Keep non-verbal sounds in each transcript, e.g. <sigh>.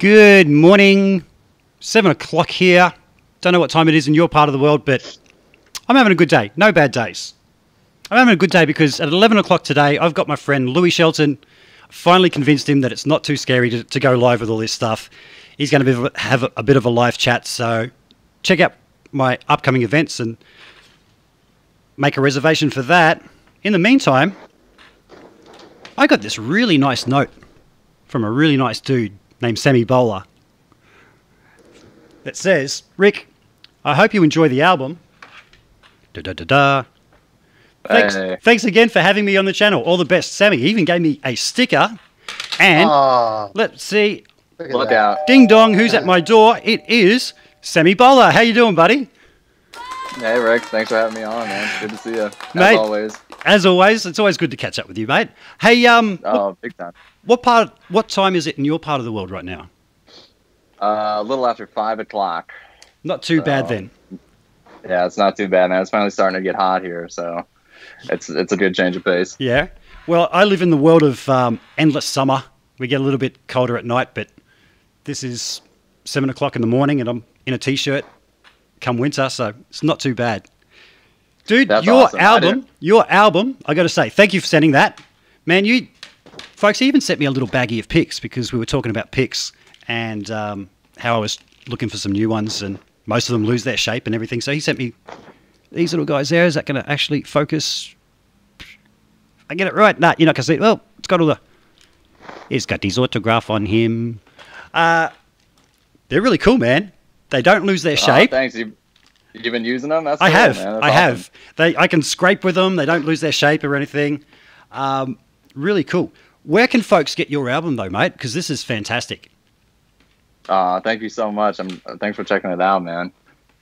Good morning. Seven o'clock here. Don't know what time it is in your part of the world, but I'm having a good day. No bad days. I'm having a good day because at 11 o'clock today, I've got my friend Louis Shelton. Finally convinced him that it's not too scary to, to go live with all this stuff. He's going to be, have a, a bit of a live chat, so check out my upcoming events and make a reservation for that. In the meantime, I got this really nice note from a really nice dude named Sammy Boller that says, Rick, I hope you enjoy the album. Da da da da. Thanks, Hey. thanks again for having me on the channel. All the best, Sammy. He even gave me a sticker. And Aw, let's see, look at Look that. out. ding dong, who's at my door? It is Sammy Boller. How you doing, buddy? Hey, Rick. Thanks for having me on, man. Good to see you. As Mate. always. As always, it's always good to catch up with you, mate. Hey, um, Oh, big time. What part? What time is it in your part of the world right now? Uh, a little after 5 o'clock. Not too bad Oh. then. Yeah, it's not too bad, man. It's finally starting to get hot here, so it's it's a good change of pace. Yeah. Well, I live in the world of um, endless summer. We get a little bit colder at night, but this is seven o'clock in the morning, and I'm in a t-shirt. Come winter, so it's not too bad. Dude, That's your awesome. Album, your album. I got to say, thank you for sending that, man. You folks he even sent me a little baggie of picks because we were talking about picks and um, how I was looking for some new ones, and most of them lose their shape and everything. So he sent me these little guys there. Is that going to actually focus? I get it right. Nah, you're not going to see it. Well, it's got all the. It's got his autograph on him. Uh, they're really cool, man. They don't lose their Oh, shape. thanks. You, you've been using them? That's I cool, have. I awesome. have. They. I can scrape with them. They don't lose their shape or anything. Um, really cool. Where can folks get your album though, mate? Because this is fantastic. Uh, thank you so much. I'm, uh, thanks for checking it out, man.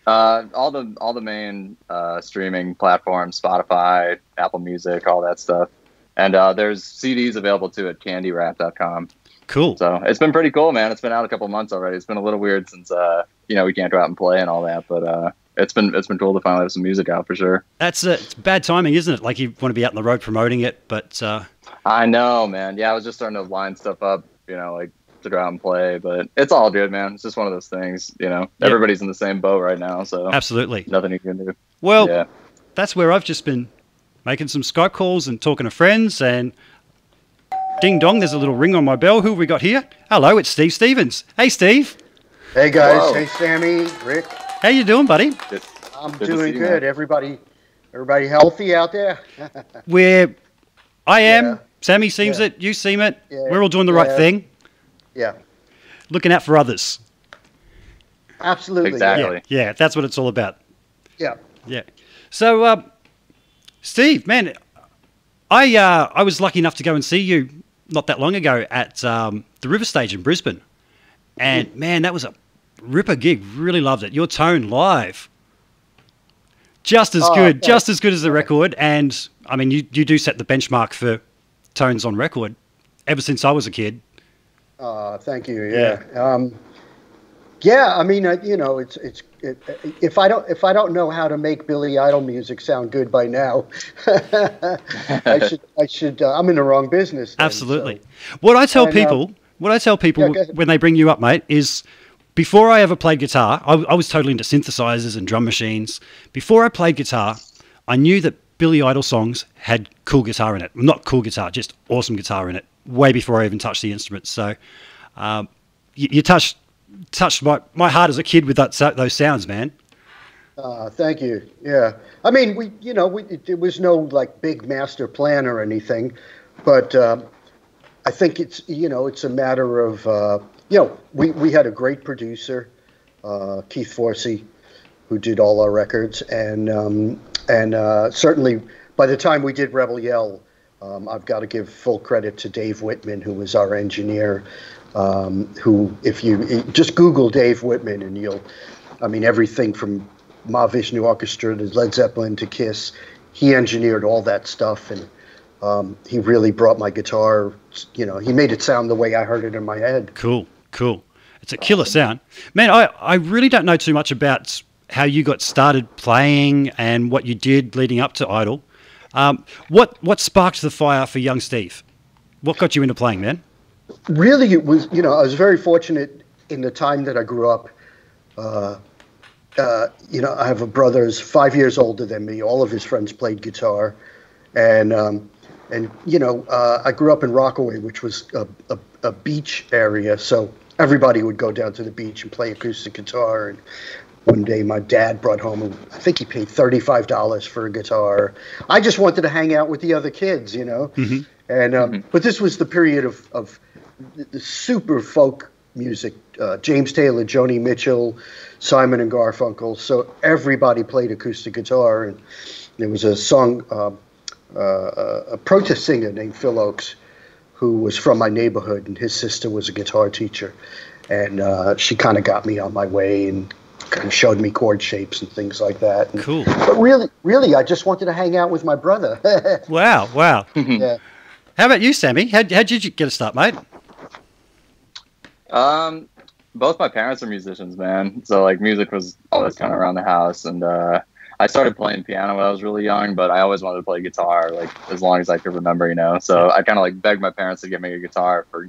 Uh, all the all the main uh, streaming platforms, Spotify, Apple Music, all that stuff. And uh, there's CDs available too at Candyrat.com. Cool. So it's been pretty cool, man. It's been out a couple months already. It's been a little weird since uh, you know we can't go out and play and all that, but uh, it's been it's been cool to finally have some music out for sure. That's uh, it's bad timing, isn't it? Like you want to be out on the road promoting it, but uh, I know, man. Yeah, I was just starting to line stuff up, you know, like to go out and play, but it's all good, man. It's just one of those things, you know. Yeah. Everybody's in the same boat right now, so absolutely. nothing you can do. Well, yeah. that's where I've just been making some Skype calls and talking to friends and ding dong, there's a little ring on my bell. Who have we got here? Hello, it's Steve Stevens. Hey Steve, Hey guys, Whoa. hey Sammy, Rick. how you doing, buddy? Good. I'm Good doing good. man. Everybody, everybody healthy out there? <laughs> We're I am, Yeah. Sammy seems Yeah. it, you seem it. Yeah. We're all doing the right thing, yeah, looking out for others. absolutely. Exactly. Yeah, yeah, that's what it's all about. Yeah. Yeah. So, uh, Steve, man, I uh, I was lucky enough to go and see you not that long ago at um, the River Stage in Brisbane, and man, that was a ripper gig. Really loved it. Your tone live, just as Oh, good, thanks. just as good as the record. And I mean, you you do set the benchmark for tones on record. Ever since I was a kid. Uh, thank you. Yeah. Um, yeah. I mean, I, you know, it's it's it, if I don't if I don't know how to make Billy Idol music sound good by now, <laughs> I <laughs> should I should uh, I'm in the wrong business. then, Absolutely. so- What I tell And, uh, people, what I tell people Yeah, when they bring you up, mate, is before I ever played guitar, I, I was totally into synthesizers and drum machines. Before I played guitar, I knew that Billy Idol songs had cool guitar in it. Not cool guitar, just awesome guitar in it. Way before I even touched the instruments. So, um, you, you touched touched my, my heart as a kid with that those sounds, man. Uh, thank you. Yeah, I mean, we, you know, we, it, it was no like big master plan or anything, but um, I think it's, you know, it's a matter of, uh, you know, we, we had a great producer, uh, Keith Forsey, who did all our records, and um, and uh, certainly by the time we did Rebel Yell, um, I've got to give full credit to Dave Wittman, who was our engineer. Um, who, if you just Google Dave Wittman, and you'll, I mean, everything from Mahavishnu Orchestra to Led Zeppelin to Kiss, he engineered all that stuff, and um, he really brought my guitar. You know, he made it sound the way I heard it in my head. Cool, cool. It's a killer sound. Man, I, I really don't know too much about how you got started playing and what you did leading up to Idol. Um, what what sparked the fire for young Steve? What got you into playing, man? really it was you know i was very fortunate in the time that I grew up, uh, uh, you know, I have a brother who's five years older than me. All of his friends played guitar, and um, and you know, uh, I grew up in Rockaway, which was a, a, a beach area, so everybody would go down to the beach and play acoustic guitar. And one day, my dad brought home, I think he paid thirty-five dollars for a guitar. I just wanted to hang out with the other kids, you know. Mm-hmm. And um, but this was the period of of the super folk music. Uh, James Taylor, Joni Mitchell, Simon and Garfunkel. So everybody played acoustic guitar, and there was a song, uh, uh, a protest singer named Phil Ochs who was from my neighborhood, and his sister was a guitar teacher, and uh, she kind of got me on my way and kind of showed me chord shapes and things like that. And, Cool. But really, really, I just wanted to hang out with my brother. <laughs> Wow, wow. <laughs> yeah. How about you, Sammy? How how did you get a start, mate? Um, both my parents are musicians, man. So like music was always kind of around the house, and uh, I started playing piano when I was really young, but I always wanted to play guitar, like as long as I could remember, you know. So I kind of like begged my parents to get me a guitar for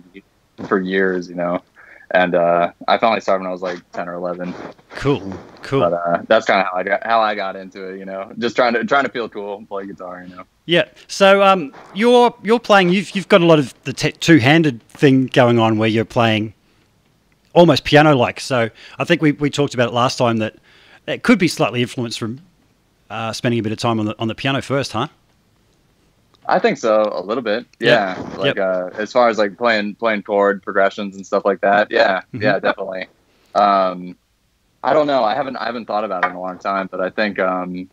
for years, you know. And uh, I finally started when I was like ten or eleven. Cool, cool. But uh, that's kind of how I got how I got into it, you know. Just trying to trying to feel cool and play guitar, you know. Yeah. So um, you're you're playing. You've you've got a lot of the t- two-handed thing going on where you're playing almost piano-like. So I think we, we talked about it last time that it could be slightly influenced from uh, spending a bit of time on the on the piano first, huh? I think so, a little bit. Yep. Yeah, like uh, as far as like playing playing chord progressions and stuff like that. Yeah, Mhm. yeah, definitely. Um, I don't know. I haven't I haven't thought about it in a long time, but I think um,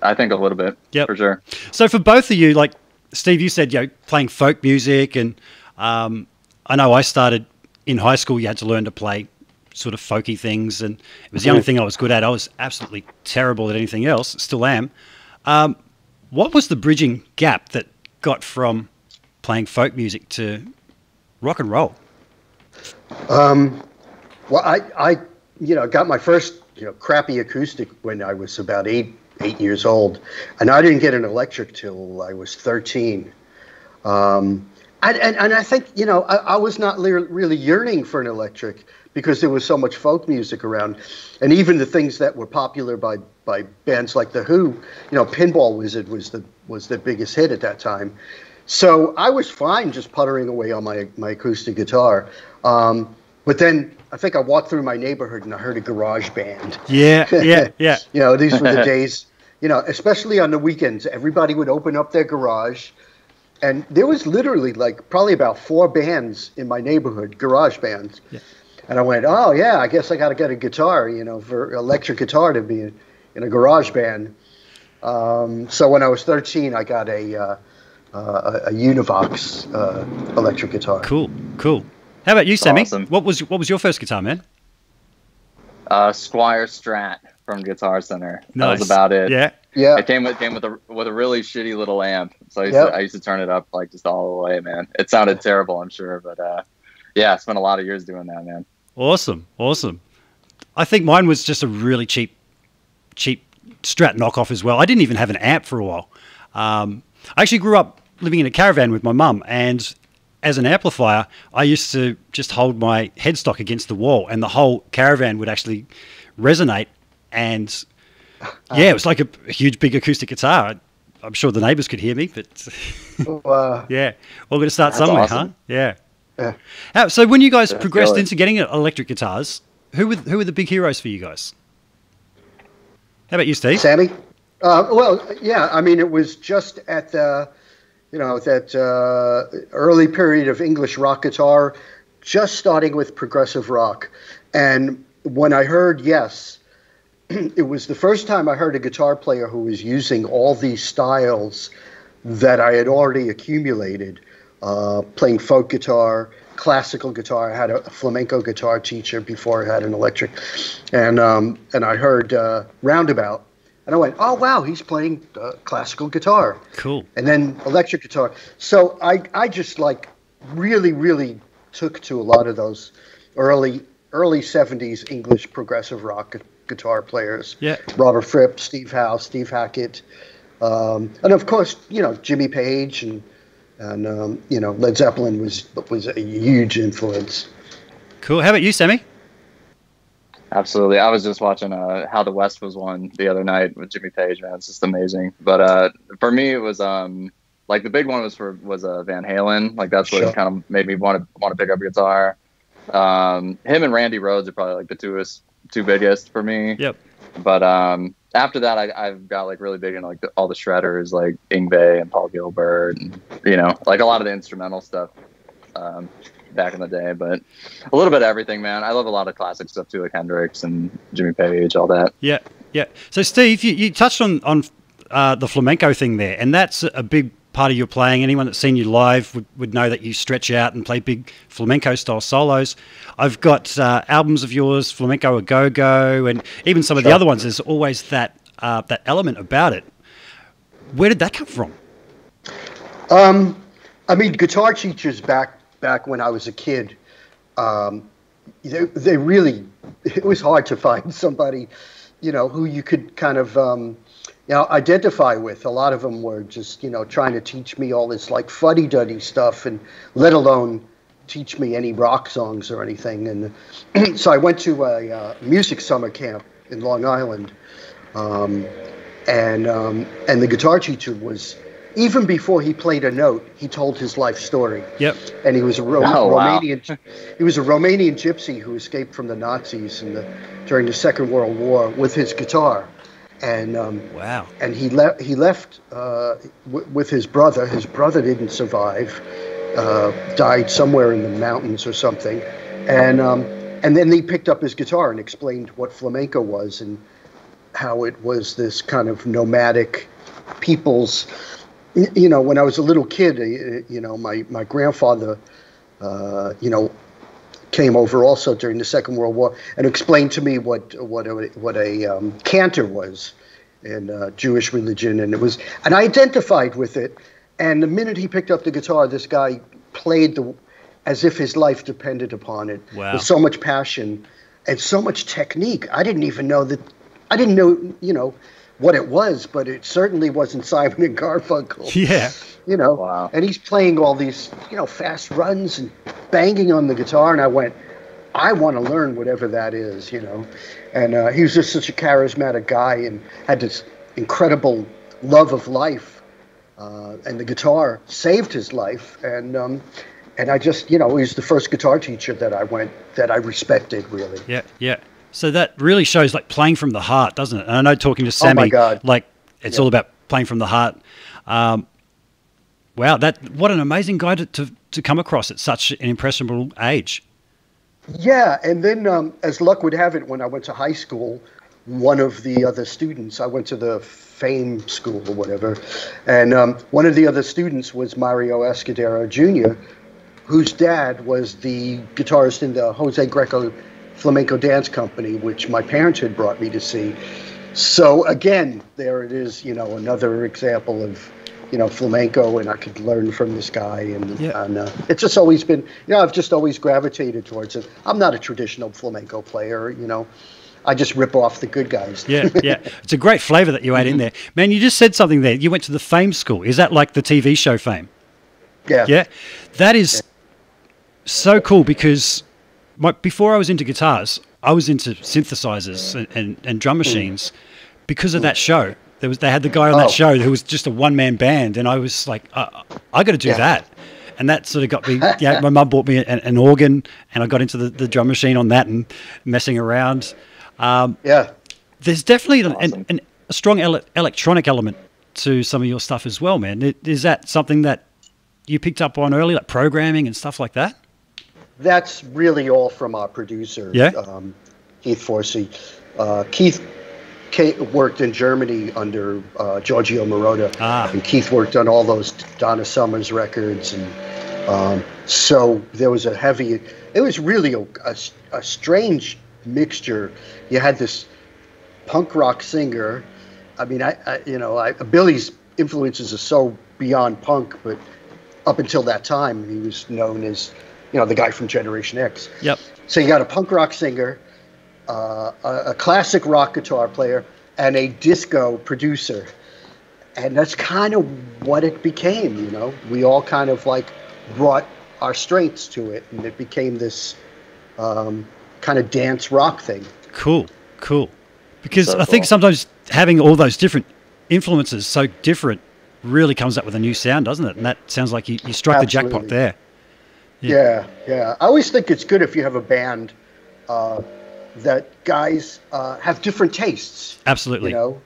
I think a little bit Yeah, for sure. So for both of you, like Steve, you said you know playing folk music, and um, I know I started in high school. You had to learn to play sort of folky things, and it was the only thing I was good at. I was absolutely terrible at anything else. Still am. Um, what was the bridging gap that got from playing folk music to rock and roll? Um, well, I, I, you know, got my first, you know, crappy acoustic when I was about eight, eight years old, and I didn't get an electric till I was thirteen. Um, and, and, and I think, you know, I, I was not le- really yearning for an electric because there was so much folk music around, and even the things that were popular by by bands like the Who, you know, Pinball Wizard was the was the biggest hit at that time. So I was fine just puttering away on my my acoustic guitar. Um, but then I think I walked through my neighborhood and I heard a garage band. Yeah, <laughs> yeah, yeah. You know, these were the <laughs> days, you know, especially on the weekends, everybody would open up their garage. And there was literally like probably about four bands in my neighborhood, garage bands. Yeah. And I went, oh, yeah, I guess I got to get a guitar, you know, for electric guitar to be in, in a garage band. Um, so when I was 13, I got a, uh, uh, a, a Univox uh, electric guitar. Cool, cool. How about you, Sammy? Awesome. What was what was your first guitar, man? Uh, Squier Strat from Guitar Center. That was about it. Yeah, Yeah. It came with came with a with a really shitty little amp, so I used, Yep. to, I used to turn it up like just all the way, man. It sounded terrible, I'm sure, but uh, yeah, I spent a lot of years doing that, man. Awesome, awesome. I think mine was just a really cheap, cheap Strat knockoff as well. I didn't even have an amp for a while. Um, I actually grew up living in a caravan with my mum, and as an amplifier, I used to just hold my headstock against the wall, and the whole caravan would actually resonate. And <laughs> yeah, it was like a, a huge, big acoustic guitar. I, I'm sure the neighbours could hear me, but <laughs> Uh, <laughs> yeah, we're going to start somewhere, awesome. huh? Yeah. Yeah. How- so when you guys That's progressed into getting electric guitars, who were who were the big heroes for you guys? How about you, Steve? Sammy? Uh, well, yeah. I mean, it was just at the, you know, that uh, early period of English rock guitar, just starting with progressive rock, and when I heard Yes, <clears throat> it was the first time I heard a guitar player who was using all these styles that I had already accumulated, uh, playing folk guitar, classical guitar. I had a flamenco guitar teacher before I had an electric, and um, and I heard uh, Roundabout, and I went, oh wow, he's playing uh, classical guitar, Cool. and then electric guitar. So I I just like really really took to a lot of those early early '70s English progressive rock guitar players. Yeah. Robert Fripp, Steve Howe, Steve Hackett, um, and of course, you know Jimmy Page and and um, you know Led Zeppelin was was a huge influence. Cool. How about you, Sammy? Absolutely. I was just watching uh, how the West was won the other night with Jimmy Page. Man, it's just amazing. But uh, for me, it was um, like the big one was for was uh, Van Halen. Like that's what Sure. kind of made me want to want to pick up a guitar. Um, him and Randy Rhoads are probably like the two two biggest for me. Yep. But um, after that, I, I've got like really big into like the, all the shredders, like Yngwie and Paul Gilbert, and you know, like a lot of the instrumental stuff um, back in the day. But a little bit of everything, man. I love a lot of classic stuff too, like Hendrix and Jimmy Page, all that. Yeah, yeah. So, Steve, you, you touched on on uh, the flamenco thing there, and that's a big part of your playing. Anyone that's seen you live would, would know that you stretch out and play big flamenco style solos. I've got uh, albums of yours, Flamenco a Go Go, and even some of the other ones. There's always that uh, that element about it. Where did that come from? Um, I mean, guitar teachers back back when I was a kid, um, they, they really it was hard to find somebody, you know, who you could kind of um, you know identify with. A lot of them were just you know trying to teach me all this like fuddy duddy stuff, and let alone teach me any rock songs or anything. And <clears throat> so I went to a uh, music summer camp in Long Island. Um, and um, and the guitar teacher was even before he played a note, he told his life story. Yep. And he was a Ro- Oh, wow. Romanian. he was a Romanian gypsy who escaped from the Nazis in the during the Second World War with his guitar, and um, Wow. and he left he left uh, w- with his brother. His brother didn't survive, uh, died somewhere in the mountains or something, and um, and then he picked up his guitar and explained what flamenco was and how it was this kind of nomadic people's. You know, when I was a little kid, you know, my my grandfather, uh, you know, came over also during the Second World War and explained to me what what a, what a um, cantor was in uh, Jewish religion, and it was and I identified with it. And the minute he picked up the guitar, this guy played the as if his life depended upon it Wow. with so much passion and so much technique. I didn't even know that. I didn't know, you know, what it was, but it certainly wasn't Simon and Garfunkel <laughs> Yeah. you know. Wow. And he's playing all these, you know, fast runs and banging on the guitar, and I went, I want to learn whatever that is, you know. And uh, he was just such a charismatic guy and had this incredible love of life, uh, and the guitar saved his life. And um, and I just, you know, he was the first guitar teacher that I went that I respected really. Yeah, yeah. So that really shows like playing from the heart, doesn't it? And I know talking to Oh Sammy, my God. like it's Yeah. all about playing from the heart. Um, wow, that what an amazing guy to, to, to come across at such an impressionable age. Yeah, and then um, as luck would have it, when I went to high school, one of the other students, I went to the Fame School or whatever, and um, one of the other students was Mario Escudero Jr., whose dad was the guitarist in the Jose Greco Flamenco Dance Company, which my parents had brought me to see. So again, there it is, you know, another example of, you know, flamenco, and I could learn from this guy, and, Yeah. and uh, it's just always been, you know, I've just always gravitated towards it. I'm not a traditional flamenco player, you know, I just rip off the good guys. Yeah, <laughs> yeah. It's a great flavor that you add in there. Man, you just said something there. You went to the Fame School. Is that like the TV show Fame? yeah, Yeah, that is so cool because my, before I was into guitars, I was into synthesizers and, and, and drum machines because of that show. There was they had the guy on Oh. that show who was just a one man band, and I was like, uh, I got to do Yeah. that. And that sort of got me. <laughs> Yeah, my mum bought me an, an organ, and I got into the, the drum machine on that and messing around. Um, yeah. there's definitely an, Awesome. an, a strong ele- electronic element to some of your stuff as well, man. Is that something that you picked up on early, like programming and stuff like that? That's really all from our producer, Yeah? um, Keith Forsey. Uh, Keith worked in Germany under uh, Giorgio Moroder, Ah. and Keith worked on all those Donna Summers records, and um, so there was a heavy. It was really a, a, a strange mixture. You had this punk rock singer. I mean, I, I you know, I, Billy's influences are so beyond punk, but up until that time, he was known as, you know, the guy from Generation X. Yep. So you got a punk rock singer, uh, a, a classic rock guitar player, and a disco producer. And that's kind of what it became, you know. We all kind of like brought our strengths to it, and it became this um, kind of dance rock thing. Cool, cool. Because So I think cool. sometimes having all those different influences so different really comes up with a new sound, doesn't it? And that sounds like you, you struck the jackpot there. Yeah, yeah. I always think it's good if you have a band uh, that guys uh, have different tastes. Absolutely. You know,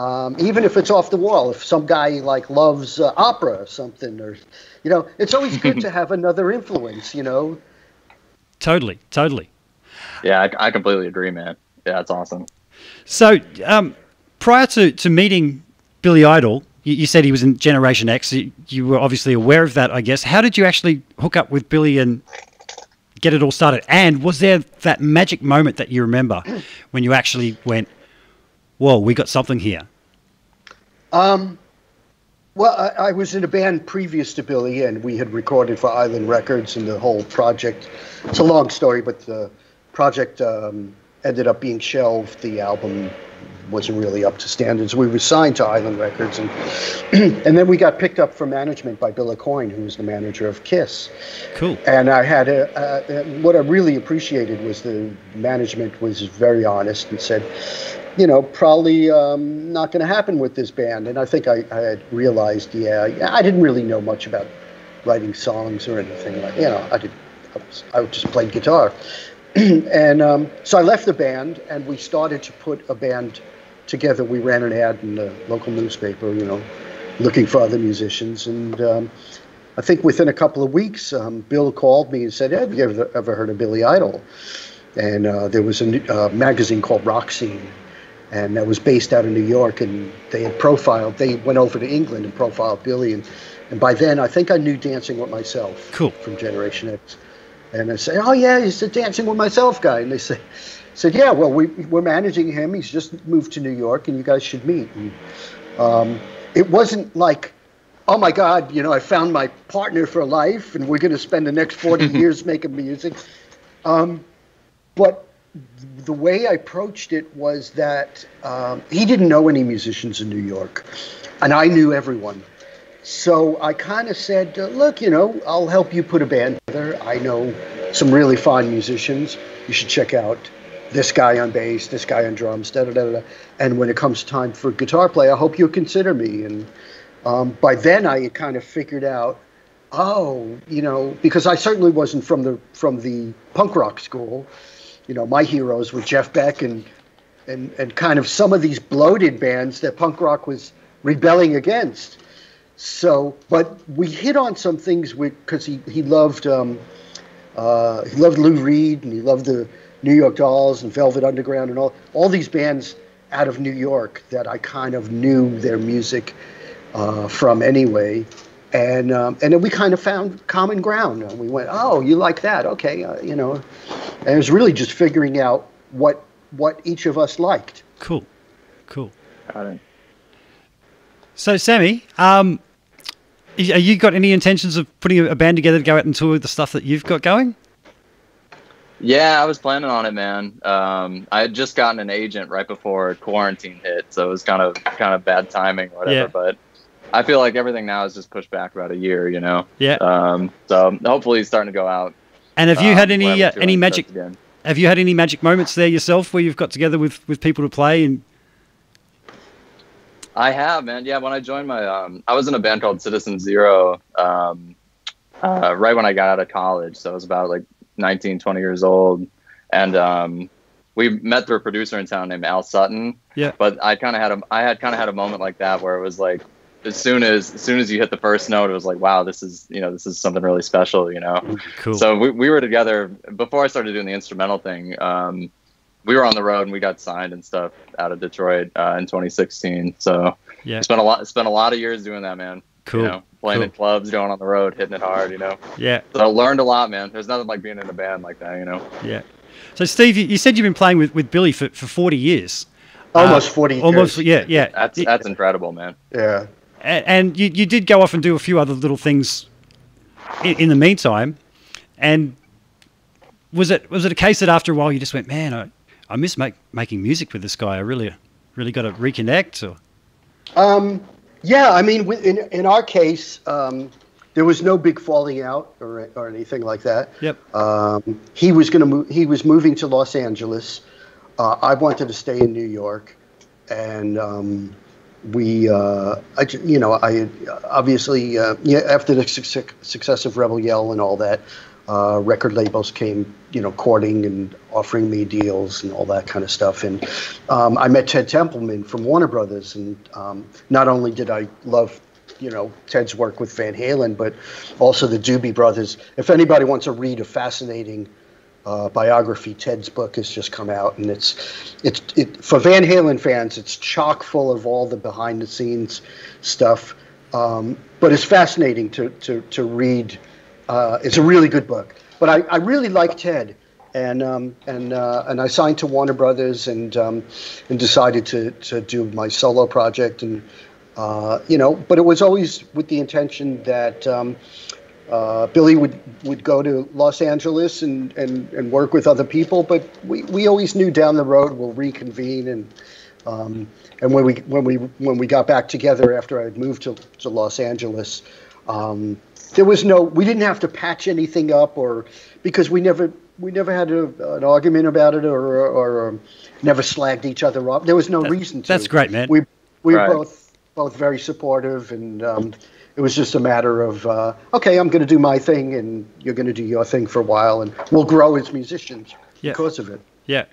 um, even if it's off the wall. If some guy like loves uh, opera or something, or you know, it's always good to <laughs> have another influence. You know. Totally, totally. Yeah, I, I completely agree, man. Yeah, it's awesome. So, um, prior to, to meeting Billy Idol, you, you said he was in Generation X. You, you were obviously aware of that, I guess. How did you actually hook up with Billy and get it all started? And was there that magic moment that you remember <clears throat> when you actually went, "Whoa, we got something here"? Um, well, I, I was in a band previous to Billy, and we had recorded for Island Records, and the whole project. It's a long story, but the project um, ended up being shelved. The album wasn't really up to standards. We were signed to Island Records, and <clears throat> and then we got picked up for management by Bill Aucoin, who was the manager of Kiss. Cool. And I had a, uh, what I really appreciated was the management was very honest and said, you know, probably um, not going to happen with this band. And I think I, I had realized, yeah, yeah, I didn't really know much about writing songs or anything like, you know, I did, I, was, I just played guitar. <clears throat> and um, so I left the band, and we started to put a band together. We ran an ad in the local newspaper, you know, looking for other musicians, and um, I think within a couple of weeks, um, Bill called me and said, "Have you ever, ever heard of Billy Idol?" And uh, there was a uh, magazine called Rock Scene, and that was based out of New York. And they had profiled. They went over to England and profiled Billy, and and by then I think I knew Dancing with Myself. Cool. From Generation X. And I say, "Oh yeah, he's the Dancing with Myself guy." And they say, "said Yeah, well we we're managing him. He's just moved to New York, and you guys should meet." And, um, it wasn't like, "Oh my God, you know, I found my partner for life, and we're going to spend the next forty <laughs> years making music." Um, but the way I approached it was that um, he didn't know any musicians in New York, and I knew everyone. So I kind of said, uh, "Look, you know, I'll help you put a band together. I know some really fine musicians. You should check out this guy on bass, this guy on drums, da da da da. And when it comes time for guitar play, I hope you'll consider me." And um, by then, I kind of figured out, oh, you know, because I certainly wasn't from the from the punk rock school. You know, my heroes were Jeff Beck and and and kind of some of these bloated bands that punk rock was rebelling against. So, but we hit on some things because he he loved um, uh, he loved Lou Reed and he loved the New York Dolls and Velvet Underground and all all these bands out of New York that I kind of knew their music uh, from anyway. And um, and then we kind of found common ground. And we went, oh, you like that? Okay, uh, you know. And it was really just figuring out what what each of us liked. Cool. Cool. Got it. So, Sammy, um, are you got any intentions of putting a band together to go out and tour the stuff that you've got going? Yeah, I was planning on it, man. Um, I had just gotten an agent right before quarantine hit, so it was kind of kind of bad timing, or whatever. Yeah. But I feel like everything now is just pushed back about a year, you know. Yeah. Um, so hopefully, it's starting to go out. And have you um, had any uh, any magic? Have you had any magic moments there yourself where you've got together with with people to play and I have, man. Yeah, when I joined my, um, I was in a band called Citizen Zero, um, uh, right when I got out of college. So I was about like 19, 20 years old, and um, we met through a producer in town named Al Sutton. Yeah. But I kind of had a, I had kind of had a moment like that where it was like, as soon as, as soon as you hit the first note, it was like, wow, this is, you know, this is something really special, you know. cool? So we, we were together before I started doing the instrumental thing. Um, we were on the road and we got signed and stuff out of Detroit uh, in 2016. So yeah, spent a lot spent a lot of years doing that, man. cool. You know, playing in Cool. clubs, going on the road, hitting it hard. You know, Yeah, so I learned a lot, man. There's nothing like being in a band like that. You know. yeah. So, Steve, you, you said you've been playing with, with Billy for, for forty years. Almost Uh, 40 years. Almost, yeah, yeah. That's Y- that's incredible, man. Yeah. A- and you, you did go off and do a few other little things in, in the meantime. And was it was it a case that after a while you just went, man, I, I miss make, making music with this guy. I really really got to reconnect. Or Um, yeah, I mean, in in our case, um, there was no big falling out or, or anything like that. Yep. Um, he was going to move. He was moving to Los Angeles. Uh, I wanted to stay in New York, and um, we, uh, I, you know, I obviously, uh, yeah, after the success of Rebel Yell and all that, uh, record labels came, you know, courting and offering me deals and all that kind of stuff. And um, I met Ted Templeman from Warner Brothers, and um, not only did I love, you know, Ted's work with Van Halen, but also the Doobie Brothers. If anybody wants to read a fascinating uh, biography. Ted's book has just come out, and it's it's it, for Van Halen fans. It's chock full of all the behind the scenes stuff, um, but it's fascinating to to to read. Uh, it's a really good book. But I, I really like Ted, and um, and uh, and I signed to Warner Brothers, and um, and decided to to do my solo project, and uh, you know, but it was always with the intention that. Um, uh, Billy would, would go to Los Angeles and, and, and work with other people, but we, we always knew down the road we'll reconvene and um, and when we when we when we got back together after I had moved to, to Los Angeles, um, there was no we didn't have to patch anything up or because we never we never had a, an argument about it or or, or um, never slagged each other up. There was no reason to. that's great, man. We we Right. were both both very supportive and. Um, it was just a matter of uh, okay, I'm going to do my thing, and you're going to do your thing for a while, and we'll grow as musicians Yeah. because of it. Yeah.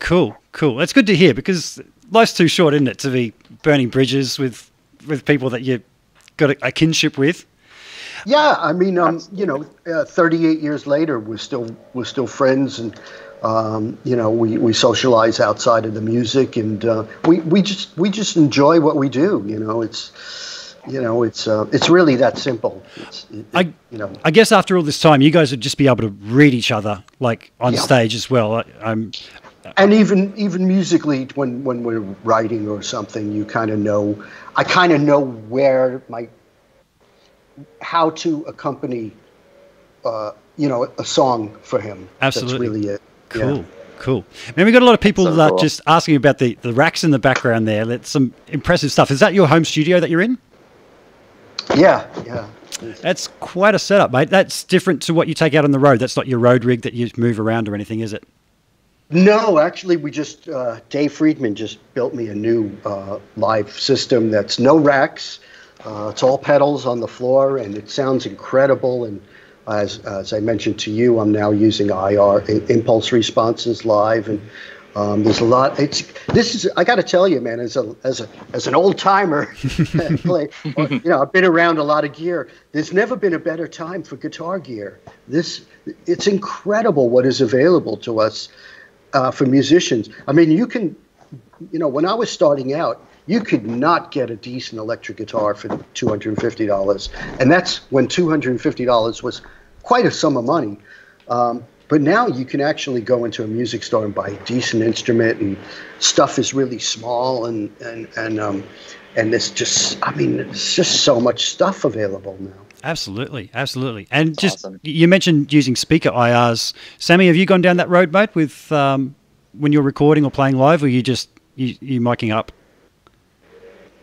Cool, cool. That's good to hear because life's too short, isn't it, to be burning bridges with with people that you've got a, a kinship with. Yeah, I mean, um, you know, uh, 38 years later, we're still we're still friends, and um, you know, we, we socialize outside of the music, and uh, we we just we just enjoy what we do. You know, it's you know, it's uh, it's really that simple. It's, it, I, you know, I guess after all this time, you guys would just be able to read each other like on Yeah. stage as well. I, I'm and even even musically when when we're writing or something you kind of know i kind of know where my how to accompany uh, you know a song for him Absolutely. that's really it Cool, Yeah. cool. Man, we got a lot of people So uh, just asking about the, the racks in the background there. That's some impressive stuff. Is that your home studio that you're in? yeah yeah That's quite a setup, mate. That's different to what you take out on the road. That's not your road rig that you move around or anything, is it? no actually we just uh, dave friedman just built me a new uh, live system that's no racks uh, it's all pedals on the floor and it sounds incredible. And as, as i mentioned to you i'm now using ir impulse responses live. And um, there's a lot it's this is i got to tell you man as a as a as an old timer <laughs> <laughs> you know i've been around a lot of gear. There's never been a better time for guitar gear. This it's incredible what is available to us uh, for musicians. I mean, you can, you know, when I was starting out, you could not get a decent electric guitar for two hundred and fifty dollars, and that's when two hundred and fifty dollars was quite a sum of money. Um, but now you can actually go into a music store and buy a decent instrument, and stuff is really small, and and and um, and there's just, I mean, there's just so much stuff available now. Absolutely, absolutely. And just awesome. you mentioned using speaker IRs. Sammy, have you gone down that road, mate, with um, when you're recording or playing live, or you just you you miking up?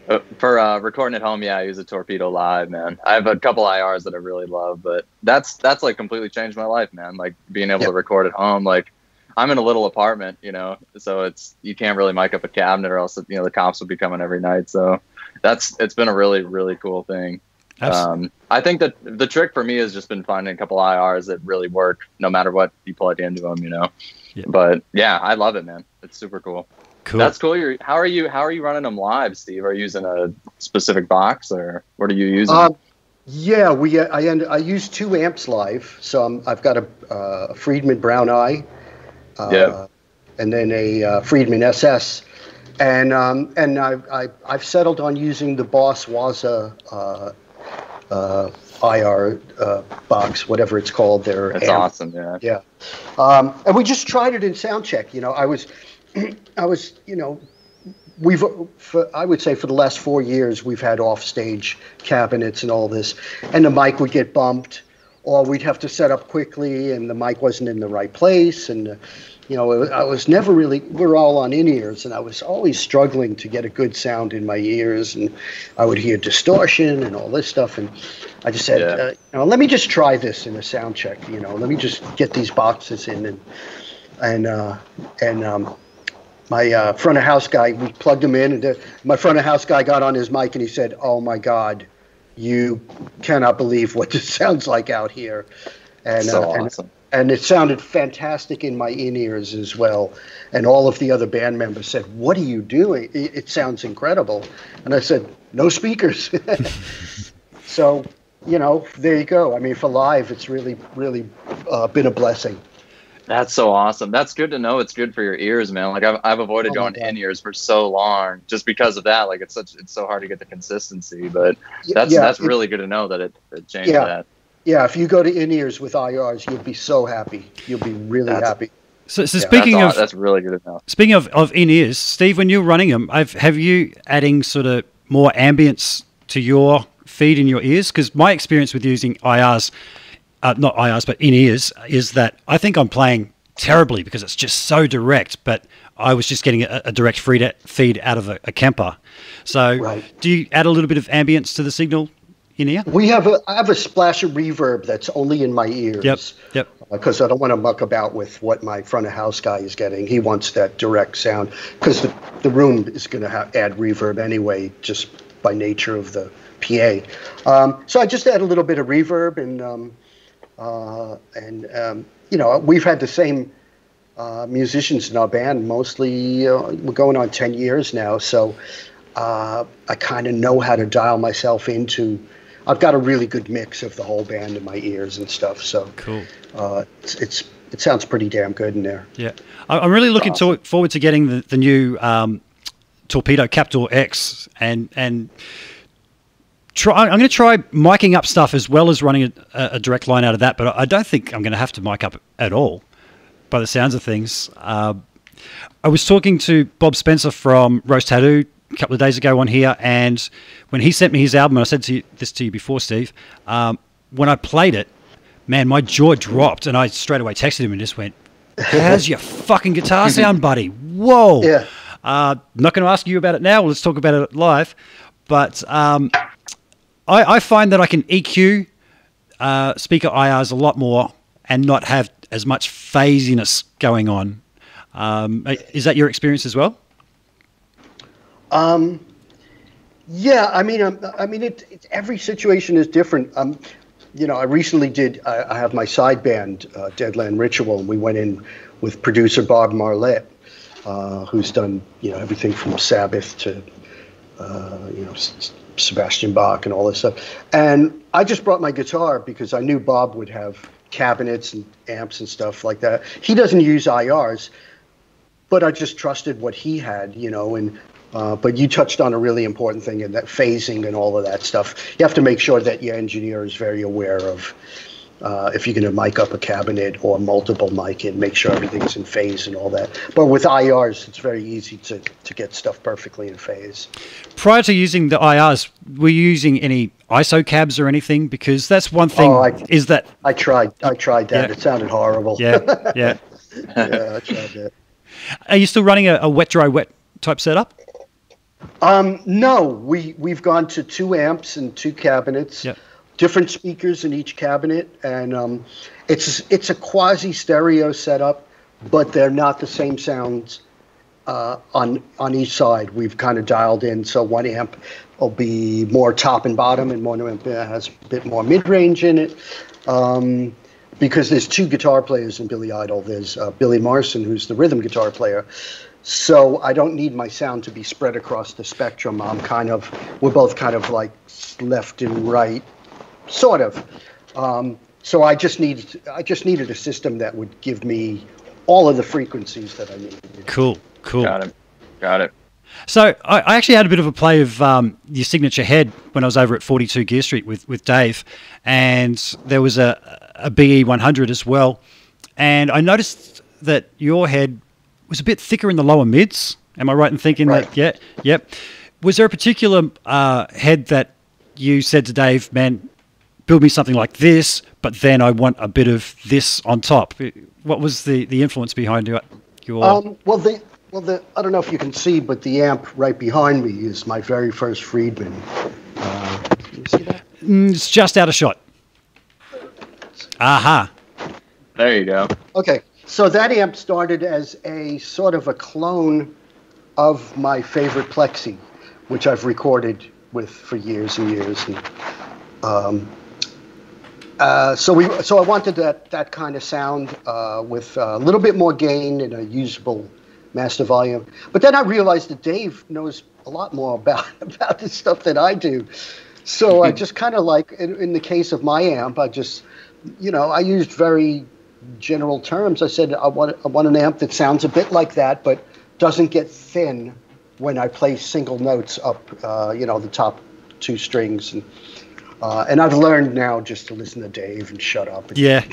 Uh, For uh, recording at home, yeah, I use a Torpedo Live, man. I have a couple IRs that I really love, but that's that's like completely changed my life, man. Like being able Yep. to record at home. Like I'm in a little apartment, you know, so it's you can't really mic up a cabinet, or else you know the cops would be coming every night. So that's it's been a really really cool thing. Um, I think that the trick for me has just been finding a couple IRs that really work, no matter what you plug into them, you know. But yeah, I love it, man. It's super cool. Cool. That's cool. You're, how are you? How are you running them live, Steve? Are you using a specific box, or what are you using? Um, yeah, we uh, I end, I use two amps live, so I'm, I've got a, uh, a Friedman Brown Eye, uh, Yeah. and then a uh, Friedman SS, and um, and I, I I've settled on using the Boss Waza uh, uh, IR uh, box, whatever it's called. There, That's amp. awesome. Yeah. Yeah, um, and we just tried it in sound check. You know, I was, I was, you know, we've, for, I would say for the last four years, we've had offstage cabinets and all this, and the mic would get bumped, or we'd have to set up quickly, and the mic wasn't in the right place, and uh, you know, I was never really. We're all on in ears, and I was always struggling to get a good sound in my ears, and I would hear distortion and all this stuff, and I just said, Yeah. uh, you know, let me just try this in a sound check. You know, let me just get these boxes in, and and uh, and um, my uh, front of house guy, we plugged him in, and uh, my front of house guy got on his mic and he said, "Oh my God, you cannot believe what <laughs> this sounds like out here," and so uh, and, awesome. and it sounded fantastic in my in ears as well. And all of the other band members said, "What are you doing? It, it sounds incredible." And I said, "No speakers." <laughs> so, you know, there you go. I mean, for live, it's really, really uh, been a blessing. That's so awesome. That's good to know. It's good for your ears, man. Like I've, I've avoided Oh going God. in ears for so long just because of that. Like it's such it's so hard to get the consistency. But that's yeah, that's it- really good to know that it, it changed Yeah. that. Yeah, if you go to in ears with IRs, you'll be so happy. You'll be really That's- happy. So, so Yeah, speaking that's, of aw- that's really good to know. speaking of, of in ears, Steve, when you're running them, I've, have you adding sort of more ambience to your feed in your ears? Because my experience with using IRs, uh, not IRs, but in ears, is that I think I'm playing terribly because it's just so direct. But I was just getting a, a direct feed feed out of a, a Kemper. So, Right. do you add a little bit of ambience to the signal in ear? We have a I have a splash of reverb that's only in my ears. Yep. Yep. Because I don't want to muck about with what my front of house guy is getting. He wants that direct sound because the, the room is going to ha- add reverb anyway, just by nature of the PA. Um, so I just add a little bit of reverb and um, uh, and um, you know we've had the same uh, musicians in our band mostly. Uh, we're going on ten years now, so uh, I kind of know how to dial myself into. I've got a really good mix of the whole band in my ears and stuff. So Cool. uh, it's, it's it sounds pretty damn good in there. Yeah, I'm really looking to, forward to getting the, the new um, Torpedo Captor X and and try. I'm going to try miking up stuff as well as running a, a direct line out of that. But I don't think I'm going to have to mic up at all, by the sounds of things. Uh, I was talking to Bob Spencer from Rose Tattoo a couple of days ago on here, and when he sent me his album, and I said to you, this to you before, Steve. Um, when I played it, man, my jaw dropped, and I straight away texted him and just went, "How's your fucking guitar <laughs> sound, buddy? Whoa!" Yeah. Uh, not going to ask you about it now. Let's talk about it live. But um, I, I find that I can EQ uh, speaker IRs a lot more and not have as much phasiness going on. Um, is that your experience as well? Um, yeah, I mean, um, I mean, it, it, every situation is different. Um, you know, I recently did. I, I have my side band, uh, Deadland Ritual, and we went in with producer Bob Marlette, uh, who's done you know everything from Sabbath to uh, you know Sebastian Bach and all this stuff. And I just brought my guitar because I knew Bob would have cabinets and amps and stuff like that. He doesn't use IRs, but I just trusted what he had, you know, and uh, but you touched on a really important thing in that phasing and all of that stuff. You have to make sure that your engineer is very aware of uh, if you're going to mic up a cabinet or multiple mic in, make sure everything's in phase and all that. But with IRs, it's very easy to, to get stuff perfectly in phase. Prior to using the IRs, were you using any ISO cabs or anything? Because that's one thing Oh, I- is that I tried. I tried that. Yeah. It sounded horrible. yeah yeah. <laughs> yeah, I tried that. Are you still running a, a wet dry wet type setup? Um, no, we we've gone to two amps and two cabinets, Yep. Different speakers in each cabinet, and um, it's it's a quasi stereo setup, but they're not the same sounds uh, on on each side. We've kind of dialed in so one amp will be more top and bottom, and one amp has a bit more mid range in it. Um, because there's two guitar players in Billy Idol. There's uh, Billy Morrison, who's the rhythm guitar player. So I don't need my sound to be spread across the spectrum. I'm kind of, we're both kind of like left and right, sort of. Um, so I just needed, I just needed a system that would give me all of the frequencies that I needed. Cool, cool. Got it. Got it. So I, I actually had a bit of a play of um, your signature head when I was over at 42 Gear Street with, with Dave, and there was a, a BE 100 as well, and I noticed that your head was a bit thicker in the lower mids. Am I right in thinking Right. that? Yeah, yep. Was there a particular uh, head that you said to Dave, man, build me something like this, but then I want a bit of this on top. What was the, the influence behind your? your... Um, well, the well, the I don't know if you can see, but the amp right behind me is my very first Friedman. Uh, can you see that? Mm, it's just out of shot. Aha. There you go. Okay, so that amp started as a sort of a clone of my favorite Plexi, which I've recorded with for years and years. And, um, uh, so we, so I wanted that that kind of sound uh, with a little bit more gain and a usable master volume. But then I realized that Dave knows a lot more about <laughs> about this stuff than I do. So I just kind of like, in, in the case of my amp, I just, you know, I used very general terms. I said I want I want an amp that sounds a bit like that, but doesn't get thin when I play single notes up, uh, you know, the top two strings. And uh, and I've learned now just to listen to Dave and shut up. And Yeah. <laughs>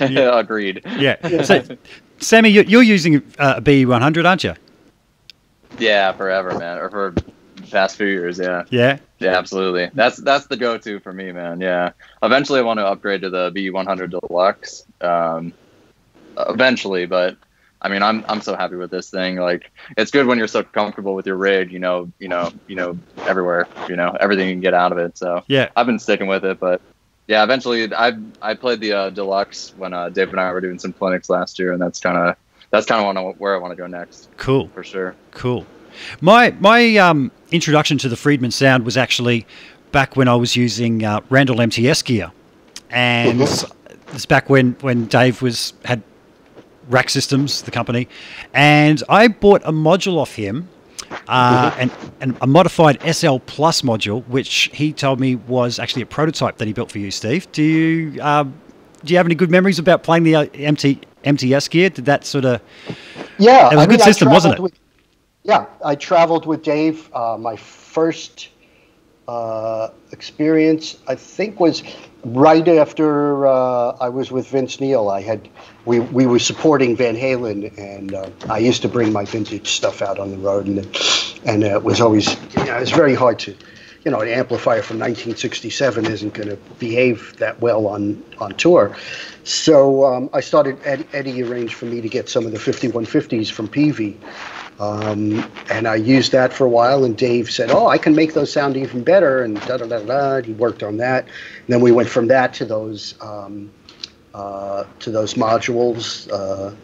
<laughs> yeah. Agreed. yeah. So, Sammy, you're, you're using uh, a BE100, aren't you? Yeah, forever, man. Or for the past few years, yeah. Yeah. Yeah, absolutely. That's that's the go-to for me, man. Yeah. Eventually, I want to upgrade to the B100 Deluxe. Um, eventually, but I mean, I'm I'm so happy with this thing. Like, it's good when you're so comfortable with your rig. You know, you know, you know, everywhere. You know, everything you can get out of it. So Yeah. I've been sticking with it, but yeah, eventually, I I played the uh, Deluxe when uh, Dave and I were doing some clinics last year, and that's kind of that's kind of where I want to go next Cool. for sure. Cool. My my um, introduction to the Friedman sound was actually back when I was using uh, Randall MTS gear, and it's back when when Dave was had Rack Systems, the company, and I bought a module off him. Uh, and, and a modified SL Plus module, which he told me was actually a prototype that he built for you, Steve. Do you um, do you have any good memories about playing the uh, MT, MTS gear? Did that sort of Yeah, It was a good I system, wasn't it? With, yeah, I traveled with Dave. Uh, my first uh, experience, I think, was right after uh, I was with Vince Neil. I had we we were supporting Van Halen, and uh, I used to bring my vintage stuff out on the road, and and uh, it was always you know, it was very hard to. You know, an amplifier from 1967 isn't going to behave that well on, on tour. So um, I started, Ed, Eddie arranged for me to get some of the 5150s from Peavey. Um, and I used that for a while, and Dave said, "Oh, I can make those sound even better." And da da da da. He worked on that. And then we went from that to those um, uh, to those modules, uh,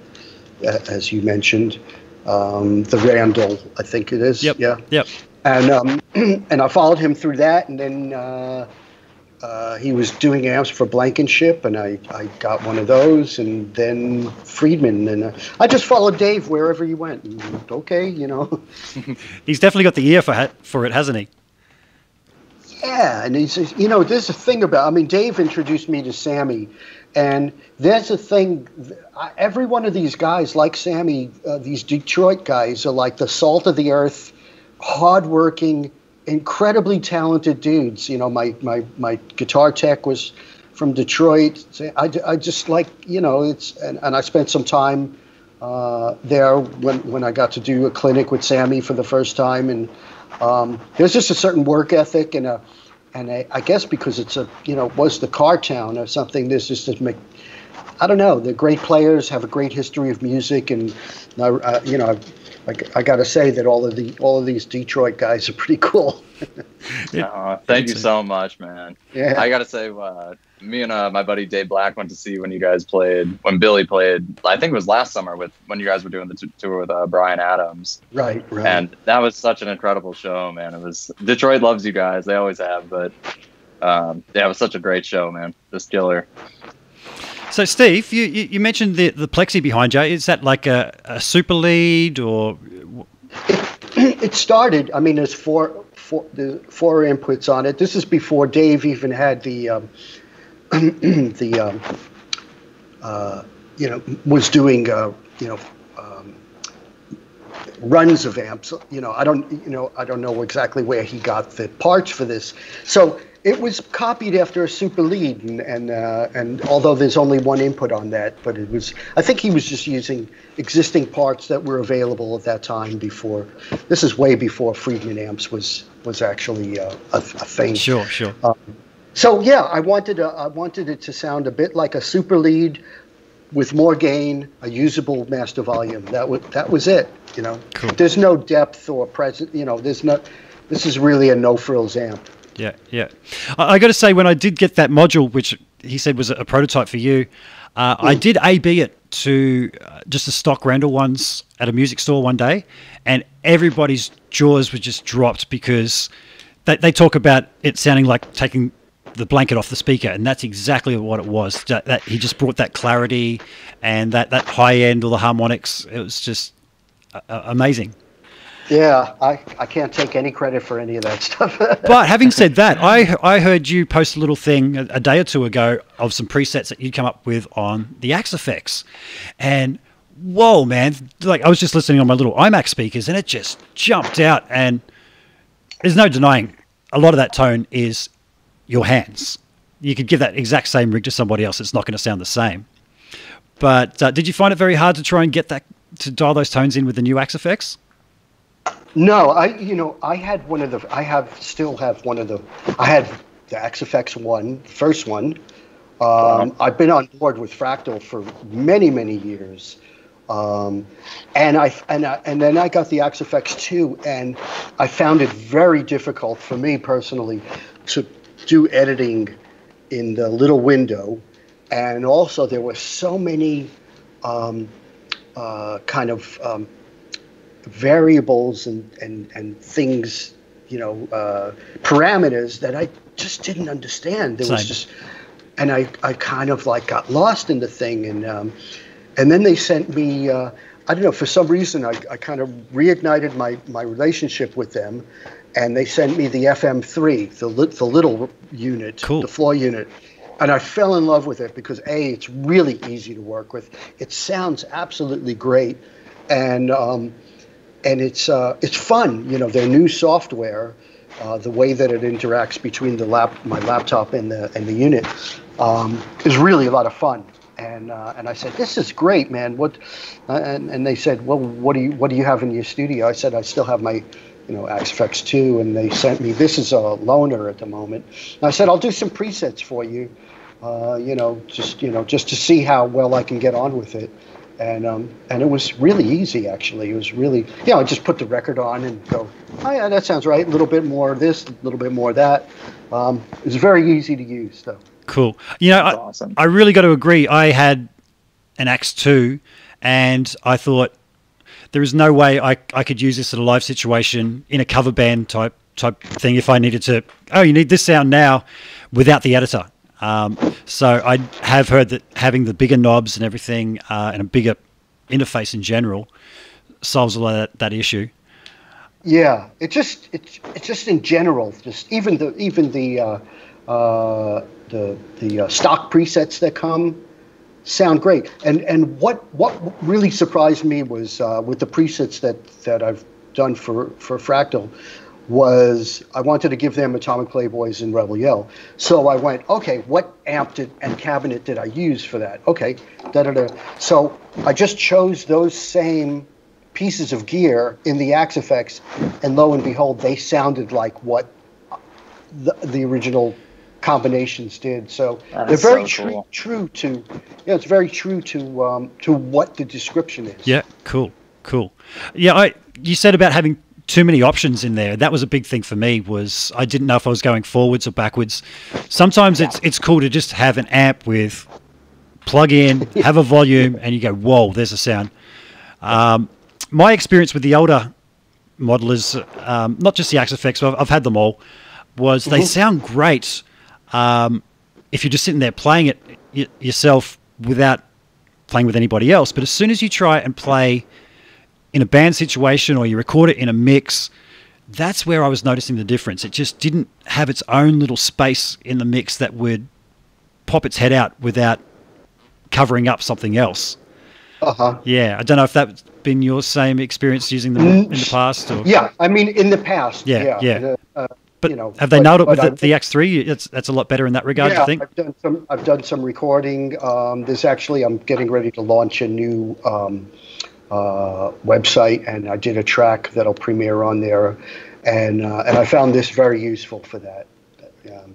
as you mentioned, um, the Randall, I think it is. Yep. Yeah. Yep. And um, <clears throat> and I followed him through that, and then uh, uh, he was doing amps for Blankenship, and I, I got one of those, and then Friedman, and uh, I just followed Dave wherever he went. And, okay, you know, <laughs> He's definitely got the ear for ha- for it, hasn't he? yeah, and he says, you know, there's a thing about. I mean, Dave introduced me to Sammy, and there's a thing. Every one of these guys, like Sammy, uh, these Detroit guys, are like the salt of the earth, hardworking, incredibly talented dudes. You know, my my my guitar tech was from Detroit. I, I just like you know it's and, and I spent some time uh, there when when I got to do a clinic with Sammy for the first time, and um, there's just a certain work ethic and a and a, I guess because it's a you know was the car town or something. There's just this make I don't know. They're great players, have a great history of music, and I, uh, you know, I, I got to say that all of the all of these Detroit guys are pretty cool. <laughs> Yeah. Uh, <laughs> thank you so much, man. Yeah. I gotta say, uh, me and uh, my buddy Dave Black went to see when you guys played, when Billy played. I think it was last summer with when you guys were doing the t- tour with uh, Bryan Adams, right, right. and that was such an incredible show, man. It was Detroit loves you guys, they always have, but um, yeah, it was such a great show, man. Just killer. So, Steve, you, you, mentioned the, the plexi behind you. Is that like a, a super lead or it started. I mean, there's four, four, the four inputs on it. This is before Dave even had the, um, <clears throat> the, um, uh, you know, was doing, uh, you know, um, runs of amps. You know, I don't, you know, I don't know exactly where he got the parts for this. So it was copied after a super lead, and and, uh, and although there's only one input on that, but it was, I think he was just using existing parts that were available at that time. Before this is way before Friedman amps was was actually uh, a, a thing. sure, sure. so yeah, I wanted a, I wanted it to sound a bit like a super lead with more gain, a usable master volume. That was that was it. You know, Cool. there's no depth or present. You know, there's no. This is really a no frills amp. Yeah, yeah. I, I got to say, when I did get that module, which he said was a, a prototype for you, uh, I did A/B it to uh, just the stock Randall ones at a music store one day, and everybody's jaws were just dropped because they, they talk about it sounding like taking the blanket off the speaker, and that's exactly what it was. That, that he just brought that clarity and that that high end, all the harmonics. It was just uh, uh, amazing. Yeah, I, I can't take any credit for any of that stuff. <laughs> But having said that, I I heard you post a little thing a, a day or two ago of some presets that you'd come up with on the Axe-Fx, and whoa, man! Like I was just listening on my little iMac speakers, and it just jumped out. And there's no denying a lot of that tone is your hands. You could give that exact same rig to somebody else; it's not going to sound the same. But uh, did you find it very hard to try and get that to dial those tones in with the new Axe-Fx? No, I you know I had one of the I have still have one of the I had the Axe-Fx one, the first one. Um, I've been on board with Fractal for many many years. Um, and I and I, and then I got the Axe-Fx two, and I found it very difficult for me personally to do editing in the little window, and also there were so many um, uh, kind of um, variables and, and, and things, you know, uh, parameters that I just didn't understand. There was just, and I, I kind of like got lost in the thing. And, um, and then they sent me, uh, I don't know, for some reason, I, I kind of reignited my, my relationship with them. And they sent me the FM3, the, li- the little unit, Cool. the floor unit. And I fell in love with it because A, it's really easy to work with. It sounds absolutely great. And, um, and it's uh, it's fun. You know, their new software, uh, the way that it interacts between the lap, my laptop and the and the unit, um, is really a lot of fun. And uh, and I said, this is great, man. What? Uh, and and they said, well, what do you what do you have in your studio? I said, I still have my, you know, Axe-Fx two, and they sent me. This is a loaner at the moment. And I said, I'll do some presets for you. Uh, you know, just you know, just to see how well I can get on with it and um, and it was really easy actually. It was really you know I just put the record on and go, oh yeah, that sounds right. A little bit more of this, a little bit more of that. Um, it's very easy to use though. Cool. You know, I, awesome. I really got to agree. I had an Axe 2 and I thought there is no way I, I could use this in a live situation in a cover band type type thing if I needed to. Oh, you need this sound now without the editor. Um, so I have heard that having the bigger knobs and everything uh, and a bigger interface in general solves a lot of that, that issue. Yeah, it just it's it's just in general, just even the even the uh, uh, the the uh, stock presets that come sound great. And and what what really surprised me was uh, with the presets that that I've done for for Fractal was I wanted to give them Atomic Playboys and Rebel Yell. So I went, okay, what amp did, and cabinet did I use for that? Okay, da da da. So I just chose those same pieces of gear in the Axe-Fx, and lo and behold, they sounded like what the, the original combinations did. So That they're very so true, cool. true to, yeah, it's very true to um, to what the description is. Yeah, cool, cool. Yeah, I you said about having too many options in there. That was a big thing for me. Was I didn't know if I was going forwards or backwards. Sometimes it's it's cool to just have an amp with plug in, <laughs> have a volume, and you go, whoa, there's a sound. Um, my experience with the older modelers, um, not just the Axe-Fx, but I've, I've had them all, was they sound great um, if you're just sitting there playing it y- yourself without playing with anybody else. But as soon as you try and play in a band situation or you record it in a mix, that's where I was noticing the difference. It just didn't have its own little space in the mix that would pop its head out without covering up something else. Uh huh. Yeah, I don't know if that's been your same experience using them in the past. Or, Yeah, I mean, in the past. Yeah, yeah. uh, uh, but you know, have they but- nailed it with the, the X3? It's, that's a lot better in that regard, yeah, you think? I've done some. I've done some recording. Um, there's actually I'm getting ready to launch a new um, uh, website, and I did a track that'll premiere on there, and uh, and I found this very useful for that. Um,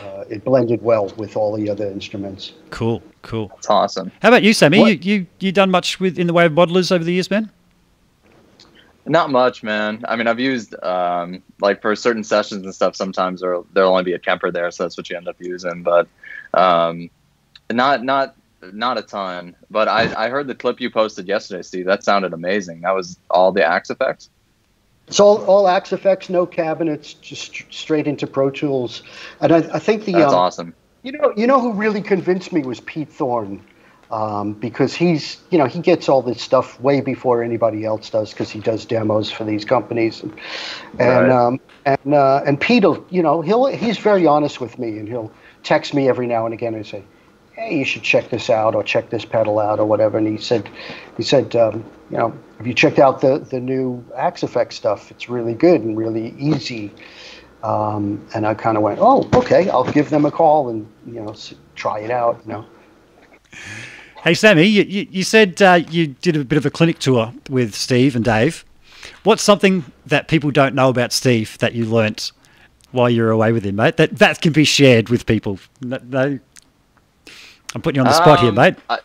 uh, it blended well with all the other instruments. Cool, cool. It's awesome. How about you, Sammy? What- You, you you done much with in the way of modelers over the years, man? Not much, man. I mean, I've used um, like for certain sessions and stuff. Sometimes there'll there'll only be a Kemper there, so that's what you end up using. But um, not not not a ton. But I I heard the clip you posted yesterday, Steve. That sounded amazing. That was all the Axe-Fx. It's all all Axe-Fx, no cabinets, just straight into Pro Tools. And I, I think the That's um, awesome. You know, you know who really convinced me was Pete Thorne, um, because he's, you know, he gets all this stuff way before anybody else does, because he does demos for these companies, and and Right. um, and, uh, and Pete, will, you know, he'll he's very honest with me, and he'll text me every now and again and say, hey, you should check this out or check this pedal out or whatever. And he said, he said, um, you know, have you checked out the the new Axe-Fx stuff? It's really good and really easy. Um, and I kind of went, oh, okay, I'll give them a call and you know try it out. You know, Hey, Sammy, you, you, said uh, you did a bit of a clinic tour with Steve and Dave. What's something that people don't know about Steve that you learnt while you were away with him, mate? That that can be shared with people. No, no- I'm putting you on the spot here, Um, mate. I,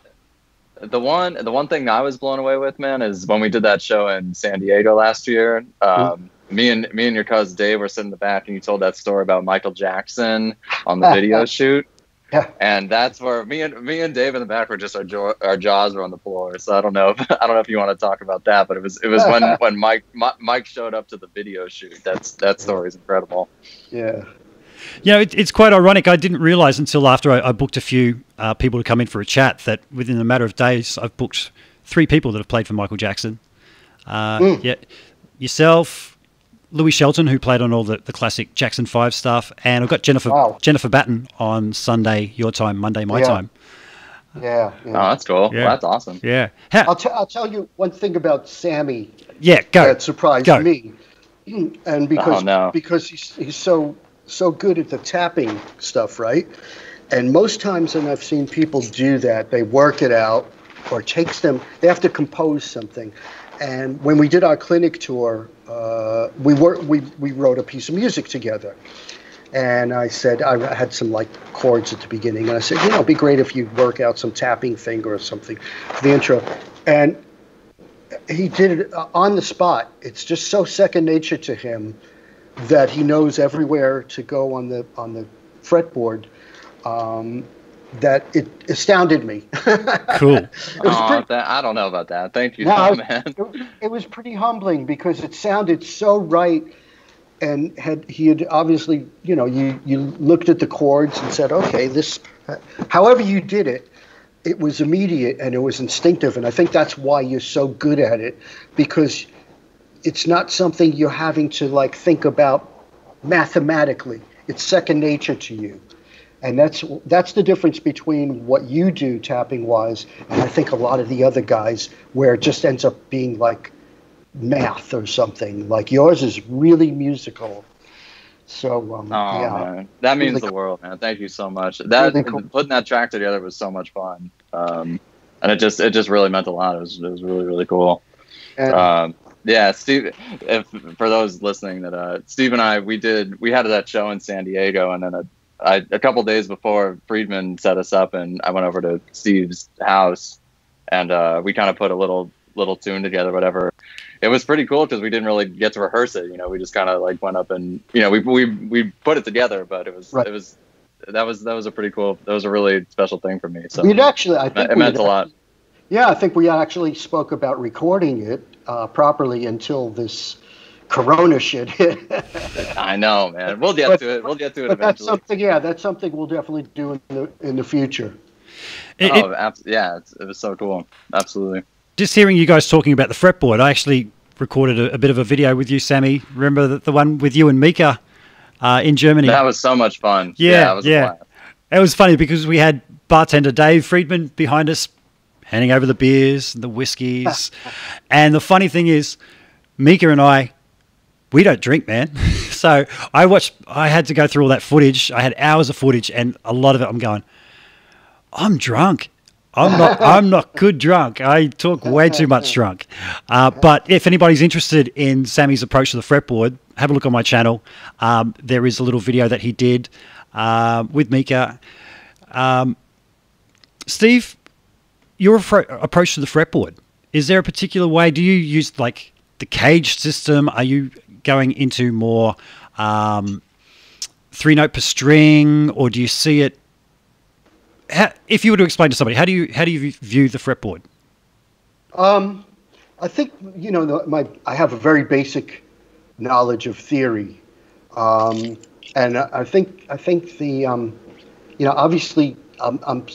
the one the one thing I was blown away with, man, is when we did that show in San Diego last year. Um, me and me and your cousin Dave were sitting in the back, and you told that story about Michael Jackson on the <laughs> video shoot. Yeah. And that's where me and me and Dave in the back were just our jaw, our jaws were on the floor. So I don't know if <laughs> I don't know if you want to talk about that, but it was it was <laughs> when when Mike Mi- Mike showed up to the video shoot. That's that story is incredible. yeah. You know, it, it's quite ironic. I didn't realize until after I, I booked a few uh, people to come in for a chat that within a matter of days, I've booked three people that have played for Michael Jackson. Uh, Mm. Yeah, yourself, Louie Shelton, who played on all the, the classic Jackson Five stuff, and I've got Jennifer Wow. Jennifer Batten on Sunday your time, Monday my Yeah. time. Yeah, Oh, that's cool. Yeah. Well, that's awesome. Yeah, How, I'll, t- I'll tell you one thing about Sammy yeah, go. that surprised Go. me, <clears throat> and because Oh, no. because he's he's so so good at the tapping stuff, right? And most times when I've seen people do that, they work it out or it takes them. They have to compose something. And when we did our clinic tour, uh, we were we we wrote a piece of music together. And I said I had some like chords at the beginning, and I said, you know, it'd be great if you work out some tapping thing or something for the intro. And he did it uh, on the spot. It's just so second nature to him that he knows everywhere to go on the on the fretboard. Um, that it astounded me. <laughs> Cool. It was Aw, pretty- that, I don't know about that. Thank you, No, though, it- man. <laughs> it, it was pretty humbling because it sounded so right and had he had obviously you know you you looked at the chords and said okay this however you did it it was immediate and it was instinctive and i think that's why you're so good at it because it's not something you're having to like think about mathematically it's second nature to you and that's that's the difference between what you do tapping wise and i think a lot of the other guys where it just ends up being like math or something like yours is really musical so um, Oh yeah man, that means Really the cool. world, man. Thank you so much. That Really cool. putting that track together was so much fun, um, and it just it just really meant a lot. It was it was really really cool. And- Um, yeah, Steve. If for those listening, that uh, Steve and I we did we had that show in San Diego, and then a, I, a couple days before Friedman set us up, and I went over to Steve's house, and uh, we kind of put a little little tune together, whatever. It was pretty cool because we didn't really get to rehearse it. You know, we just kind of like went up and you know we we we put it together, but it was Right. it was that was that was a pretty cool that was a really special thing for me. So we'd actually i think it meant a lot. Yeah, I think we actually spoke about recording it uh, properly until this Corona shit hit. <laughs> I know, man. We'll get But- to it. We'll get to it but that's something, yeah, that's something we'll definitely do in the in the future. It- it- oh, abs- yeah, it's, it was so cool. Absolutely. just hearing you guys talking about the fretboard, I actually recorded a, a bit of a video with you, Sammy. Remember the, the one with you and Mika uh, in Germany? That was so much fun. Yeah, it was yeah. blast. It was funny because we had bartender Dave Friedman behind us, handing over the beers and the whiskeys. <laughs> and the funny thing is, Mika and I, we don't drink, man. <laughs> so I watched. I had to go through all that footage. I had hours of footage, and a lot of it, I'm going. I'm drunk. I'm not. <laughs> I'm not good drunk. I talk way too much drunk. Uh, but if anybody's interested in Sammy's approach to the fretboard, have a look on my channel. Um, there is a little video that he did. um, with Mika. Um, Steve, your appro- approach to the fretboard is there a particular way? Do you use like the CAGED system? Are you going into more um, three note per string, or do you see it? How, if you were to explain to somebody, how do you how do you view the fretboard? Um, I think you know my I have a very basic knowledge of theory, um, and I, think I think the um, you know obviously I'm, I'm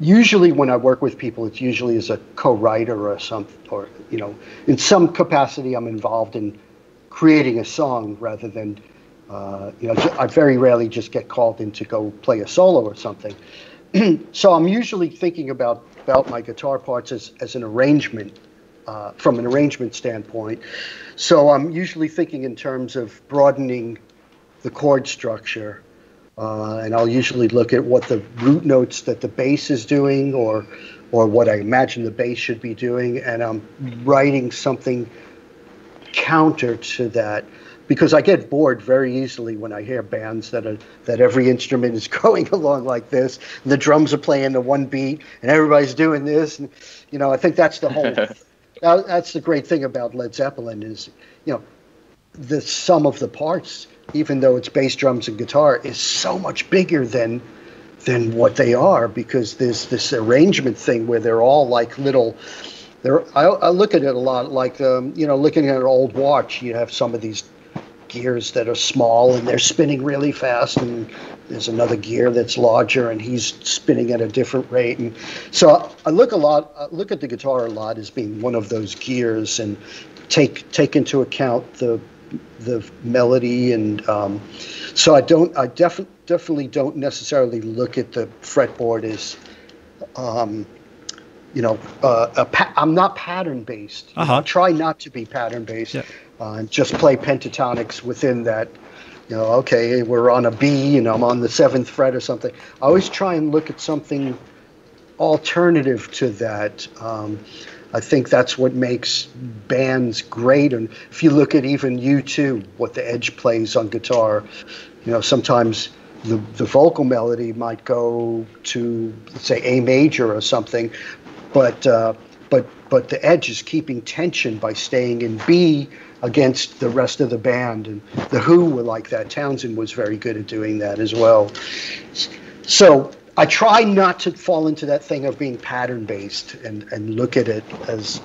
usually when I work with people, it's usually as a co-writer or some or you know in some capacity I'm involved in creating a song rather than uh, you know I very rarely just get called in to go play a solo or something. <clears throat> so I'm usually thinking about about my guitar parts as, as an arrangement uh, from an arrangement standpoint. So I'm usually thinking in terms of broadening the chord structure. Uh, and I'll usually look at what the root notes that the bass is doing or or what I imagine the bass should be doing, and I'm writing something counter to that because I get bored very easily when I hear bands that are that every instrument is <laughs> going along like this, and the drums are playing the one beat, and everybody's doing this, and you know I think that's the whole. <laughs> that's the great thing about Led Zeppelin is, you know, the sum of the parts, even though it's bass, drums, and guitar, is so much bigger than than what they are because there's this arrangement thing where they're all like little. They're, I, I look at it a lot like um, you know looking at an old watch. You have some of these gears that are small and they're spinning really fast and there's another gear that's larger and he's spinning at a different rate and so i look a lot I look at the guitar a lot as being one of those gears and take take into account the the melody and um, so i don't i definitely definitely don't necessarily look at the fretboard as um, you know, uh, pa- I'm not pattern based. Uh-huh. try not to be pattern based. Yeah uh, and just play pentatonics within that. You know, okay, we're on a B, and I'm on the seventh fret or something. I always try and look at something alternative to that. Um, I think that's what makes bands great. And if you look at even U2, what the Edge plays on guitar, you know, sometimes the, the vocal melody might go to, let's say, A major or something, but uh, but but the Edge is keeping tension by staying in B against the rest of the band. And the Who were like that. Townshend was very good at doing that as well. So I try not to fall into that thing of being pattern based and, and look at it as,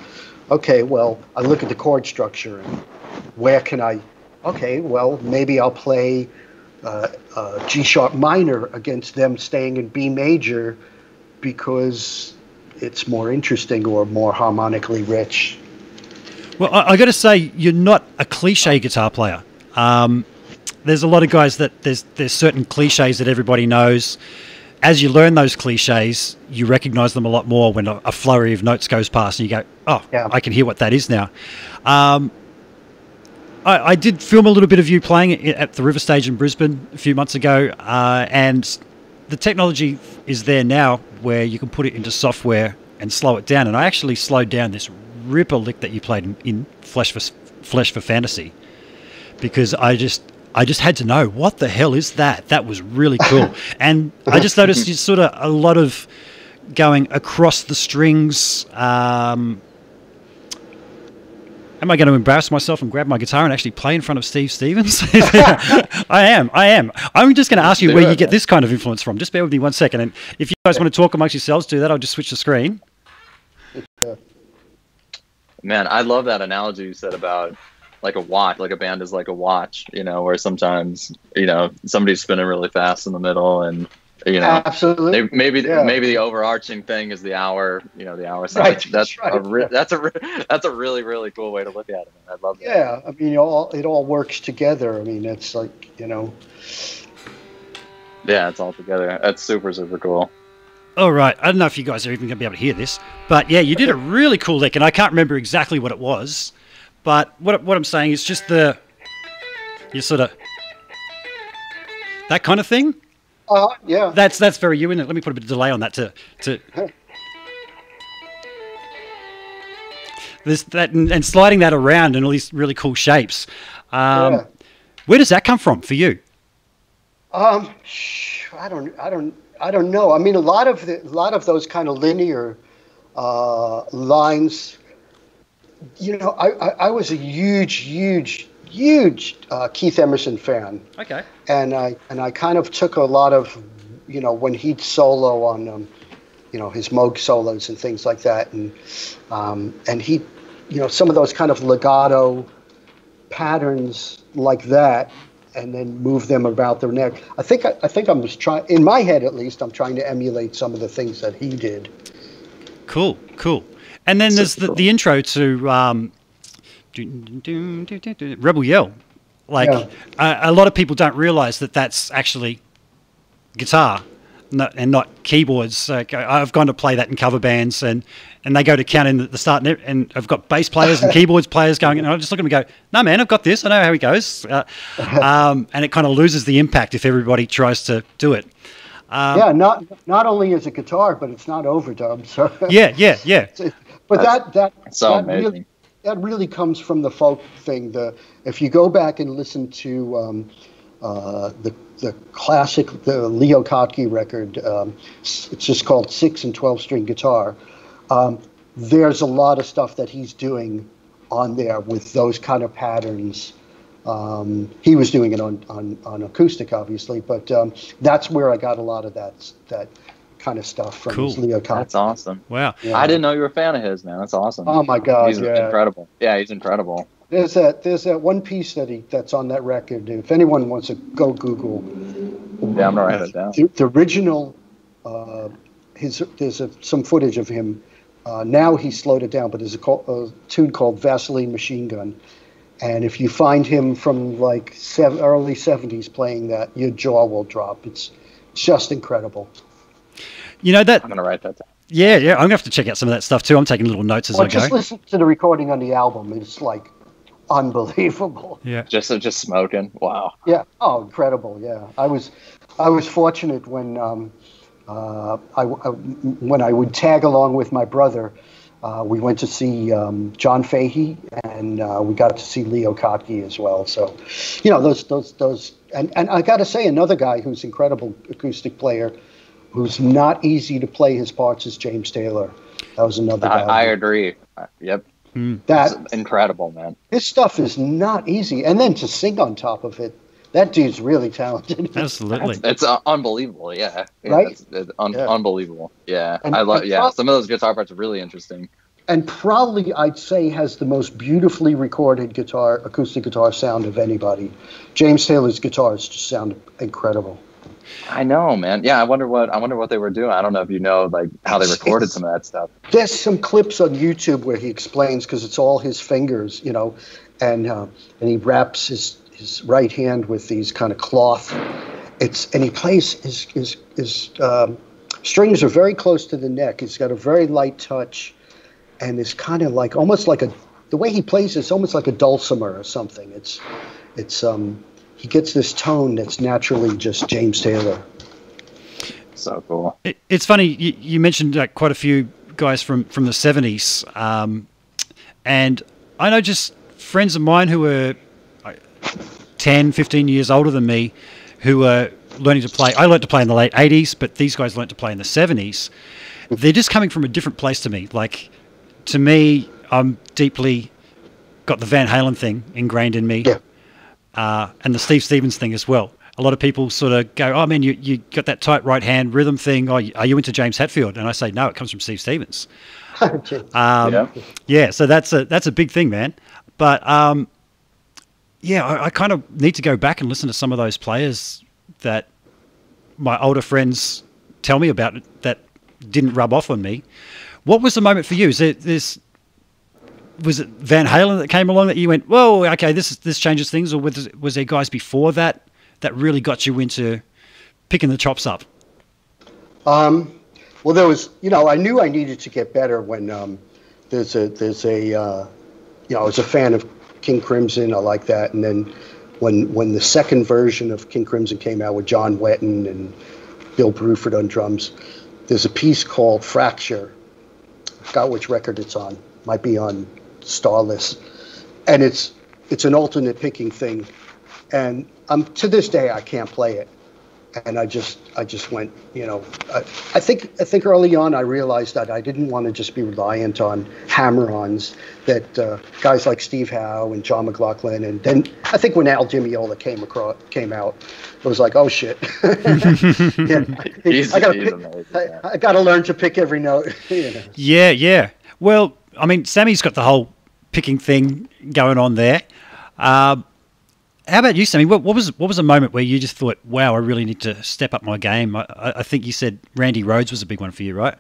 okay, well, I look at the chord structure and where can I, okay, well, maybe I'll play uh, uh, G sharp minor against them staying in B major because it's more interesting or more harmonically rich well, I, I got to say, you're not a cliche guitar player. Um, there's a lot of guys that there's there's certain cliches that everybody knows. As you learn those cliches, you recognize them a lot more when a, flurry of notes goes past, and you go, "Oh, yeah. I can hear what that is now." Um, I, I, did film a little bit of you playing at the River Stage in Brisbane a few months ago, uh, and the technology is there now where you can put it into software and slow it down. And I actually slowed down this ripper lick that you played in, in Flesh for Flesh for Fantasy because I just I just had to know what the hell is that. That was really cool, <laughs> and I just noticed just sort of a lot of going across the strings. Um, am I going to embarrass myself and grab my guitar and actually play in front of Steve Stevens? <laughs> <laughs> I am. I am. I'm just going to ask you where you get this kind of influence from. Just bear with me one second, and if you guys want to talk amongst yourselves, do that. I'll just switch the screen. Man, I love that analogy you said about like a watch, like a band is like a watch, you know, where sometimes, you know, somebody's spinning really fast in the middle and you know, absolutely. They, maybe yeah. maybe the overarching thing is the hour, you know, the hour side. Right, that's that's right. a re- that's a re- that's a really really cool way to look at it. I love that. Yeah, I mean, it all it all works together. I mean, it's like you know. Yeah, it's all together. That's super super cool. All right. I don't know if you guys are even going to be able to hear this, but yeah, you did a really cool lick, and I can't remember exactly what it was. But what what I'm saying is just the you sort of that kind of thing. Uh, yeah. That's that's very you, isn't it? Let me put a bit of delay on that to to. This that and, and, sliding that around in all these really cool shapes. Um, yeah. Where does that come from for you? Um, I don't, I don't, I don't know. I mean, a lot of the, a lot of those kind of linear uh, lines. You know, I, I, I was a huge, huge, huge uh, Keith Emerson fan, Okay. and I and I kind of took a lot of, you know, when he'd solo on, um, you know, his Moog solos and things like that, and um, and he, you know, some of those kind of legato patterns like that, and then move them about their neck. I think I, I think I'm just trying, in my head at least, I'm trying to emulate some of the things that he did. Cool, cool. And then there's the, cool. the intro to um, Rebel Yell. Like Yeah. a, a lot of people don't realize that that's actually guitar not, and not keyboards. Like, I've gone to play that in cover bands, and, and they go to count in the, the start, and, and I've got bass players and <laughs> keyboards players going, and I just look at them and go, "No, man, I've got this. I know how he goes." Uh, <laughs> um, and it kind of loses the impact if everybody tries to do it. Um, yeah, not not only is it guitar, but it's not overdubbed. So Yeah, yeah, yeah. <laughs> but that that so that amazing. really that really comes from the folk thing. The if you go back and listen to um, uh, the the classic the Leo Kottke record, um, it's just called six and twelve string guitar. Um, there's a lot of stuff that he's doing on there with those kind of patterns. Um, he was doing it on, on, on acoustic, obviously, but um, that's where I got a lot of that that kind of stuff from Cool. Leo Kottke. That's awesome. Wow. Yeah. I didn't know you were a fan of his, man. That's awesome. Oh my God! he's yeah. incredible. Yeah, he's incredible. There's that there's that one piece that he that's on that record. If anyone wants to go Google Yeah, I'm gonna write that down. the, the original, uh, his there's a, some footage of him. Uh, now he slowed it down, but there's a, call, a tune called Vaseline Machine Gun, and if you find him from like sev- early '70s playing that, your jaw will drop. It's just incredible. You know that I'm gonna write that down. Yeah, yeah. I'm gonna have to check out some of that stuff too. I'm taking little notes as Well, I go. just listen to the recording on the album. It's like unbelievable. yeah. Just just smoking. Wow. Yeah. Oh, incredible. Yeah. I was, I was fortunate when, um, uh, I, I- when I would tag along with my brother. Uh, we went to see um, John Fahey, and uh, we got to see Leo Kottke as well. So, you know, those, those, those, and, and I got to say, another guy who's incredible acoustic player, who's not easy to play his parts is James Taylor. That was another I, guy. I agree. Uh, Yep. that It's incredible, man. his stuff is not easy, and then to sing on top of it, that dude's really talented. <laughs> Absolutely. It's, it's uh, unbelievable. Yeah. yeah Right? It's, it's un- Yeah. unbelievable. Yeah. And- I love. Yeah. pro- Some of those guitar parts are really interesting. and probably I'd say has the most beautifully recorded guitar, acoustic guitar sound of anybody. James Taylor's guitars just sound incredible. I know, man. Yeah. I wonder what I wonder what they were doing. I don't know if you know like how they recorded some of that stuff. There's some clips on YouTube where he explains because it's all his fingers, you know, and uh, and he wraps his his right hand with these kind of cloth. It's and he plays his his his um, strings are very close to the neck. He's got a very light touch, and it's kind of like almost like a the way he plays it's almost like a dulcimer or something. It's it's um he gets this tone that's naturally just James Taylor. So cool. It, it's funny you, you mentioned uh, quite a few guys from from the 70s, um, and I know just friends of mine who were uh, 10, 15 years older than me, who were learning to play. I learned to play in the late 80s, but these guys learned to play in the 70s. They're just coming from a different place to me. Like to me, I'm deeply got the Van Halen thing ingrained in me Yeah. Uh, and the Steve Stevens thing as well. A lot of people sort of go, "Oh man, you, you got that tight right hand rhythm thing. Oh, are you into James Hetfield?" And I say, "No, it comes from Steve Stevens." <laughs> Um, Yeah. yeah, so that's a that's a big thing, man. But um, yeah, I, I kind of need to go back and listen to some of those players that my older friends tell me about that didn't rub off on me. What was the moment for you? Is it this? Was it Van Halen that came along that you went, "Whoa, okay, this is, this changes things," or was was there guys before that that really got you into picking the chops up? Um, well, there was, you know, I knew I needed to get better when um, there's a, there's a, uh, you know, I was a fan of King Crimson. I like that. And then when when the second version of King Crimson came out with John Wetton and Bill Bruford on drums, there's a piece called Fracture. I forgot which record it's on. Might be on Starless, and it's it's an alternate picking thing. And um, to this day, I can't play it. and I just I just went you know I, I think I think early on I realized that I didn't want to just be reliant on hammer-ons that uh, guys like Steve Howe and John McLaughlin and then I think when Al Di Meola came across came out it was like oh shit <laughs> yeah, He's- I gotta pick, I. I gotta learn to pick every note <laughs> you know. Yeah, yeah. Well, I mean, Sammy's got the whole picking thing going on there. Um, how about you, Sammy? What, what was what was a moment where you just thought, "Wow, I really need to step up my game"? I, I I think you said Randy Rhoads was a big one for you, right?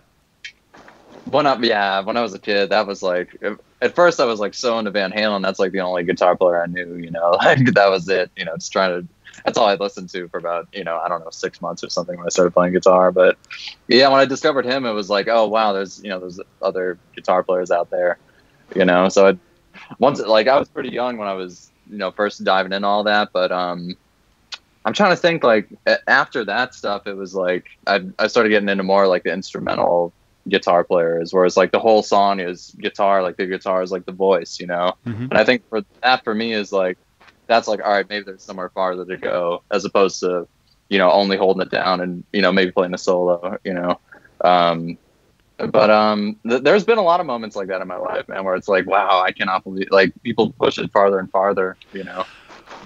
When I yeah, when I was a kid, that was like at first I was like so into Van Halen. That's like the only guitar player I knew. You know, <laughs> like that was it. You know, just trying to. That's all I listened to for about you know I don't know six months or something when I started playing guitar. But yeah, when I discovered him, it was like oh wow, there's you know there's other guitar players out there. You know, so I, once like I was pretty young when I was you know first diving in all that, but um. I'm trying to think like after that stuff, it was like I, I started getting into more like the instrumental guitar players, whereas like the whole song is guitar, like the guitar is like the voice, you know. Mhm. And I think for that for me is like that's like all right, maybe there's somewhere farther to go as opposed to you know only holding it down and you know maybe playing a solo, you know. Um, but um, th- there's been a lot of moments like that in my life, man, where it's like, wow, I cannot believe like people push it farther and farther, you know.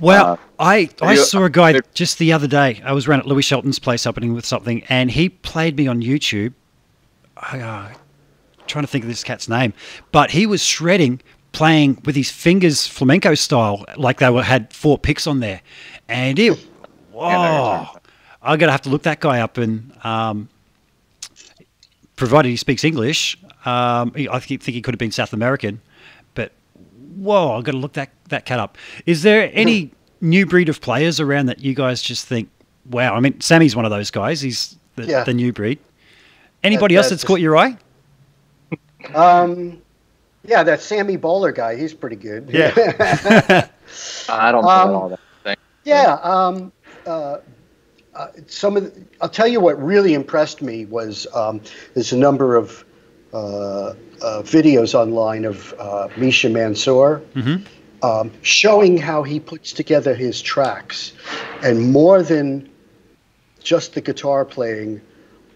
Well, Uh, I I you- saw a guy just the other day. I was around at Louie Shelton's place opening with something, and he played me on YouTube. I, uh, trying to think of this cat's name, but he was shredding, playing with his fingers flamenco style, like they were had four picks on there, and it. Whoa! I'm gonna have to look that guy up, and um, provided he speaks English, um, I think think he could have been South American, but whoa, I've got to look that, that cat up. Is there any new breed of players around that you guys just think, wow? I mean, Sammy's one of those guys. He's the, Yeah. the new breed. Anybody That- else that that's just- caught your eye? <laughs> Um, yeah, that Sammy Boller guy, he's pretty good. Yeah. <laughs> I don't know Um, all that. Thing. Yeah. Um, uh, uh, some of the, I'll tell you what really impressed me was um, there's a number of uh, uh, videos online of uh, Misha Mansoor Mhm. um, showing how he puts together his tracks, and more than just the guitar playing,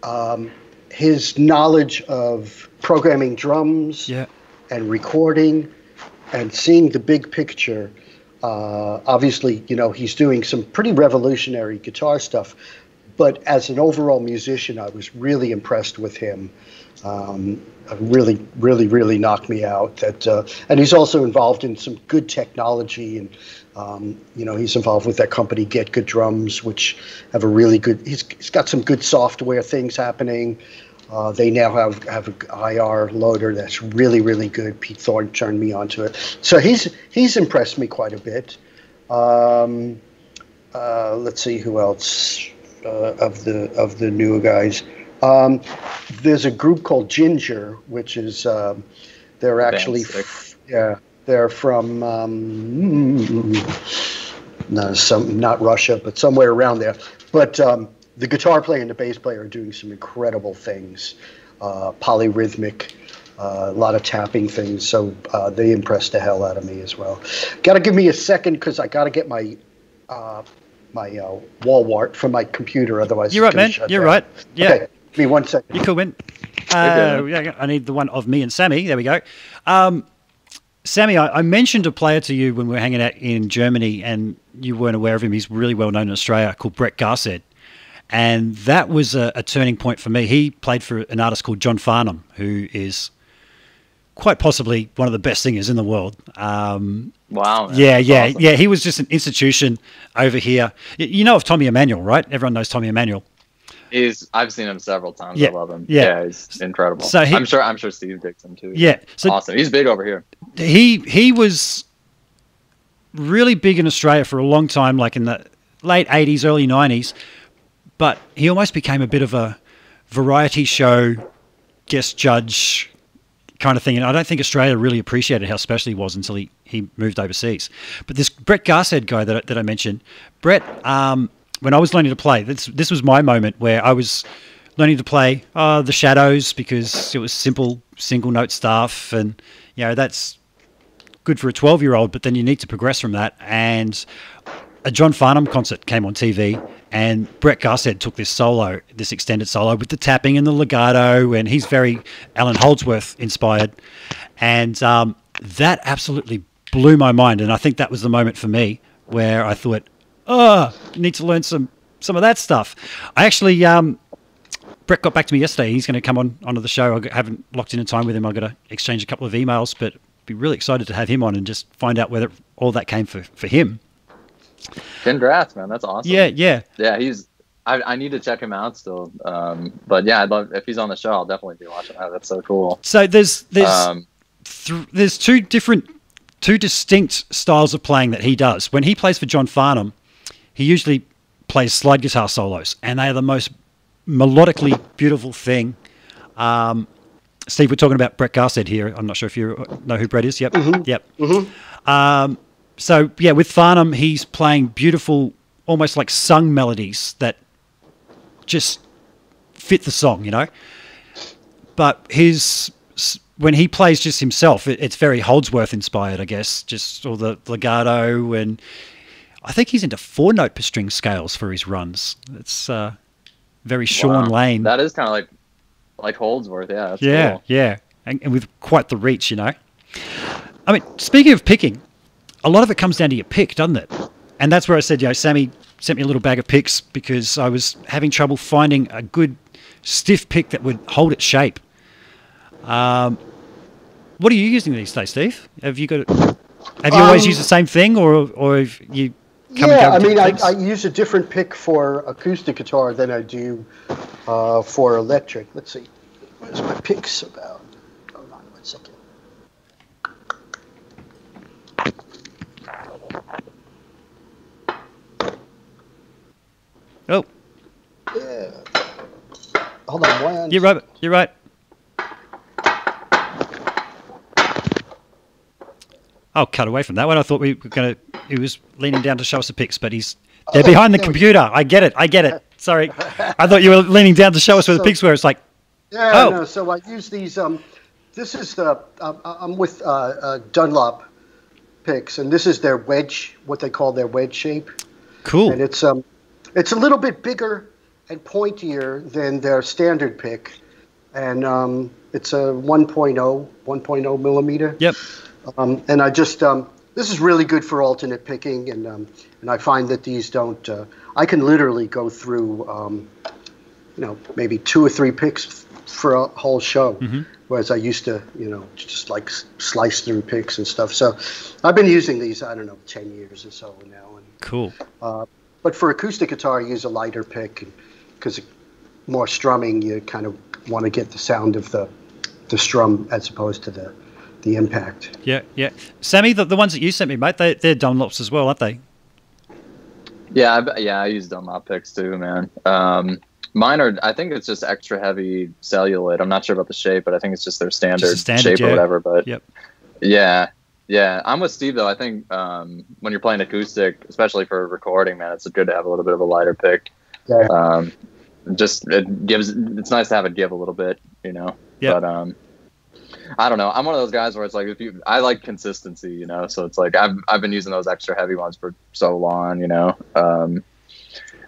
um, his knowledge of programming drums Yeah. And recording and seeing the big picture. Uh, obviously, you know, he's doing some pretty revolutionary guitar stuff, but as an overall musician, I was really impressed with him. Um, really, really, really knocked me out. That, uh, and he's also involved in some good technology, and um, you know, he's involved with that company Get Good Drums, which have a really good. He's, he's got some good software things happening. Uh, they now have have an IR loader that's really really good. Pete Thorne turned me onto it, so he's he's impressed me quite a bit. Um, uh, let's see who else uh, of the of the newer guys. Um, there's a group called Jinjer, which is um, they're actually yeah they're from um, no some not Russia but somewhere around there. But um, the guitar player and the bass player are doing some incredible things, uh, polyrhythmic. Uh, a lot of tapping things, so uh, they impressed the hell out of me as well. Got to give me a second because I got to get my uh, my uh, wall wart from my computer, otherwise You're right, man. You're down. right. Yeah. Okay, give me one second. You cool, man? Uh, yeah, I need the one of me and Sammy. There we go. Um, Sammy, I, I mentioned a player to you when we were hanging out in Germany, and you weren't aware of him. He's really well known in Australia, called Brett Garsed. And that was a, a turning point for me. He played for an artist called John Farnham, who is quite possibly one of the best singers in the world. Um, Wow. man. yeah, yeah, awesome. yeah. He was just an institution over here. You know of Tommy Emmanuel, right? Everyone knows Tommy Emmanuel. He's I've seen him several times. Yeah, I love him. yeah. he's incredible. So he- I'm sure I'm sure Steve digs him too. Yeah. So awesome. He's big over here. he he was really big in Australia for a long time, like in the late '80s, early '90s. But he almost became a bit of a variety show guest judge kind of thing, and I don't think Australia really appreciated how special he was until he, he moved overseas. But this Brett Garsed guy that that I mentioned, Brett, um, when I was learning to play, this this was my moment where I was learning to play uh, the Shadows because it was simple single note stuff, and you know that's good for a 12 year old, but then you need to progress from that. And a John Farnham concert came on TV, and Brett Garsed took this solo, this extended solo with the tapping and the legato, and he's very Allan Holdsworth inspired, and um, that absolutely blew my mind. And I think that was the moment for me where I thought, oh, need to learn some some of that stuff. I actually. Um, Brett got back to me yesterday. He's going to come on onto the show. I haven't locked in a time with him. I've got to exchange a couple of emails, but be really excited to have him on and just find out whether all that came for, for him. Congrats, man. That's awesome. Yeah, yeah. Yeah, he's. I, I need to check him out still. Um, but yeah, I'd love if he's on the show. I'll definitely be watching that. That's so cool. So there's there's Um, th- there's two different, two distinct styles of playing that he does. When he plays for John Farnham, he usually plays slide guitar solos, and they are the most melodically beautiful thing. Um, Steve, we're talking about Brett Garsed here. I'm not sure if you know who Brett is. Yep, yep. Um, so yeah, with Farnham, he's playing beautiful, almost like sung melodies that just fit the song, you know. But his when he plays just himself, it, it's very Holdsworth inspired, I guess. Just all the legato and I think he's into four note per string scales for his runs. It's uh, very Shawn wow. Lane. That is kind of like like Holdsworth. Yeah. That's yeah, cool. yeah, and, and with quite the reach, you know. I mean, speaking of picking, a lot of it comes down to your pick, doesn't it? And that's where I said, you know, Sammy sent me a little bag of picks because I was having trouble finding a good stiff pick that would hold its shape. Um, what are you using these days, Steve? Have you got? Have you always Um, used the same thing, or or have you? Come yeah, I and go with mean, I, I use a different pick for acoustic guitar than I do uh, for electric. Let's see. Where's my picks about? Hold on one second. oh, Yeah. Hold on one. you're right. You're right. I'll cut away from that one. I thought we were going to. He was leaning down to show us the pics, but he's they're Oh, behind the there we go. computer. I get it. I get it. Sorry, I thought you were leaning down to show us where the So- pics were. It's like, Yeah, Oh. no, so I use these. Um, this is the. Um, I'm with uh, uh, Dunlop picks, and this is their wedge, what they call their wedge shape, cool. and it's um, it's a little bit bigger and pointier than their standard pick, and um, it's a 1.0, 1.0 millimeter. Yep. Um, and I just um, this is really good for alternate picking, and um, and I find that these don't. Uh, I can literally go through, um, you know, maybe two or three picks for a whole show, whereas I used to, you know, just like slice through picks and stuff. So I've been using these. I don't know, ten years or so now. And, Cool. but for acoustic guitar, I use a lighter pick because more strumming, you kind of want to get the sound of the the strum as opposed to the the impact. Yeah, yeah. Sammy, the, the ones that you sent me, mate, they, they're Dunlops as well, aren't they? Yeah, I, bet- yeah, I use Dunlop picks too, man. Um, mine are, I think it's just extra heavy celluloid. I'm not sure about the shape, but I think it's just their standard, standard, shape yeah. or whatever. But Yep. yeah, yeah, I'm with Steve though. I think um, when you're playing acoustic, especially for recording, man, it's good to have a little bit of a lighter pick. Yeah. Um, just it gives. It's nice to have it give a little bit, you know. Yeah. But um, I don't know. I'm one of those guys where it's like if you, I like consistency, you know. So it's like I've I've been using those extra heavy ones for so long, you know. Um,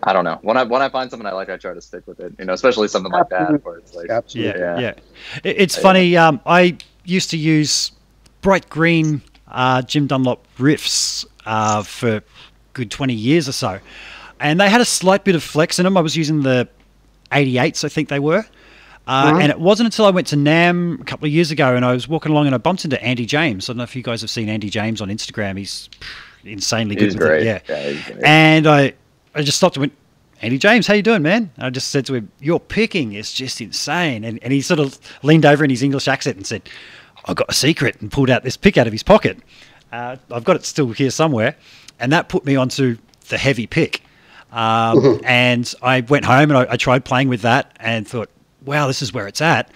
I don't know. When I when I find something I like, I try to stick with it, you know. Especially something like that where it's like, Absolutely. Yeah, Yeah. yeah. It- It's funny. Um, I used to use bright green uh, Jim Dunlop riffs uh, for good 20 years or so. And they had a slight bit of flex in them. I was using the 88s, I think they were. Uh, And it wasn't until I went to NAMM a couple of years ago and I was walking along and I bumped into Andy James. I don't know if you guys have seen Andy James on Instagram. He's insanely good he's great. it. Yeah. he's. And I, I just stopped and went, Andy James, how you doing, man? And I just said to him, your picking is just insane. And, and he sort of leaned over in his English accent and said, I've got a secret and pulled out this pick out of his pocket. Uh, I've got it still here somewhere. And that put me onto the heavy pick. Um, and I went home and I, I tried playing with that and thought, wow, this is where it's at.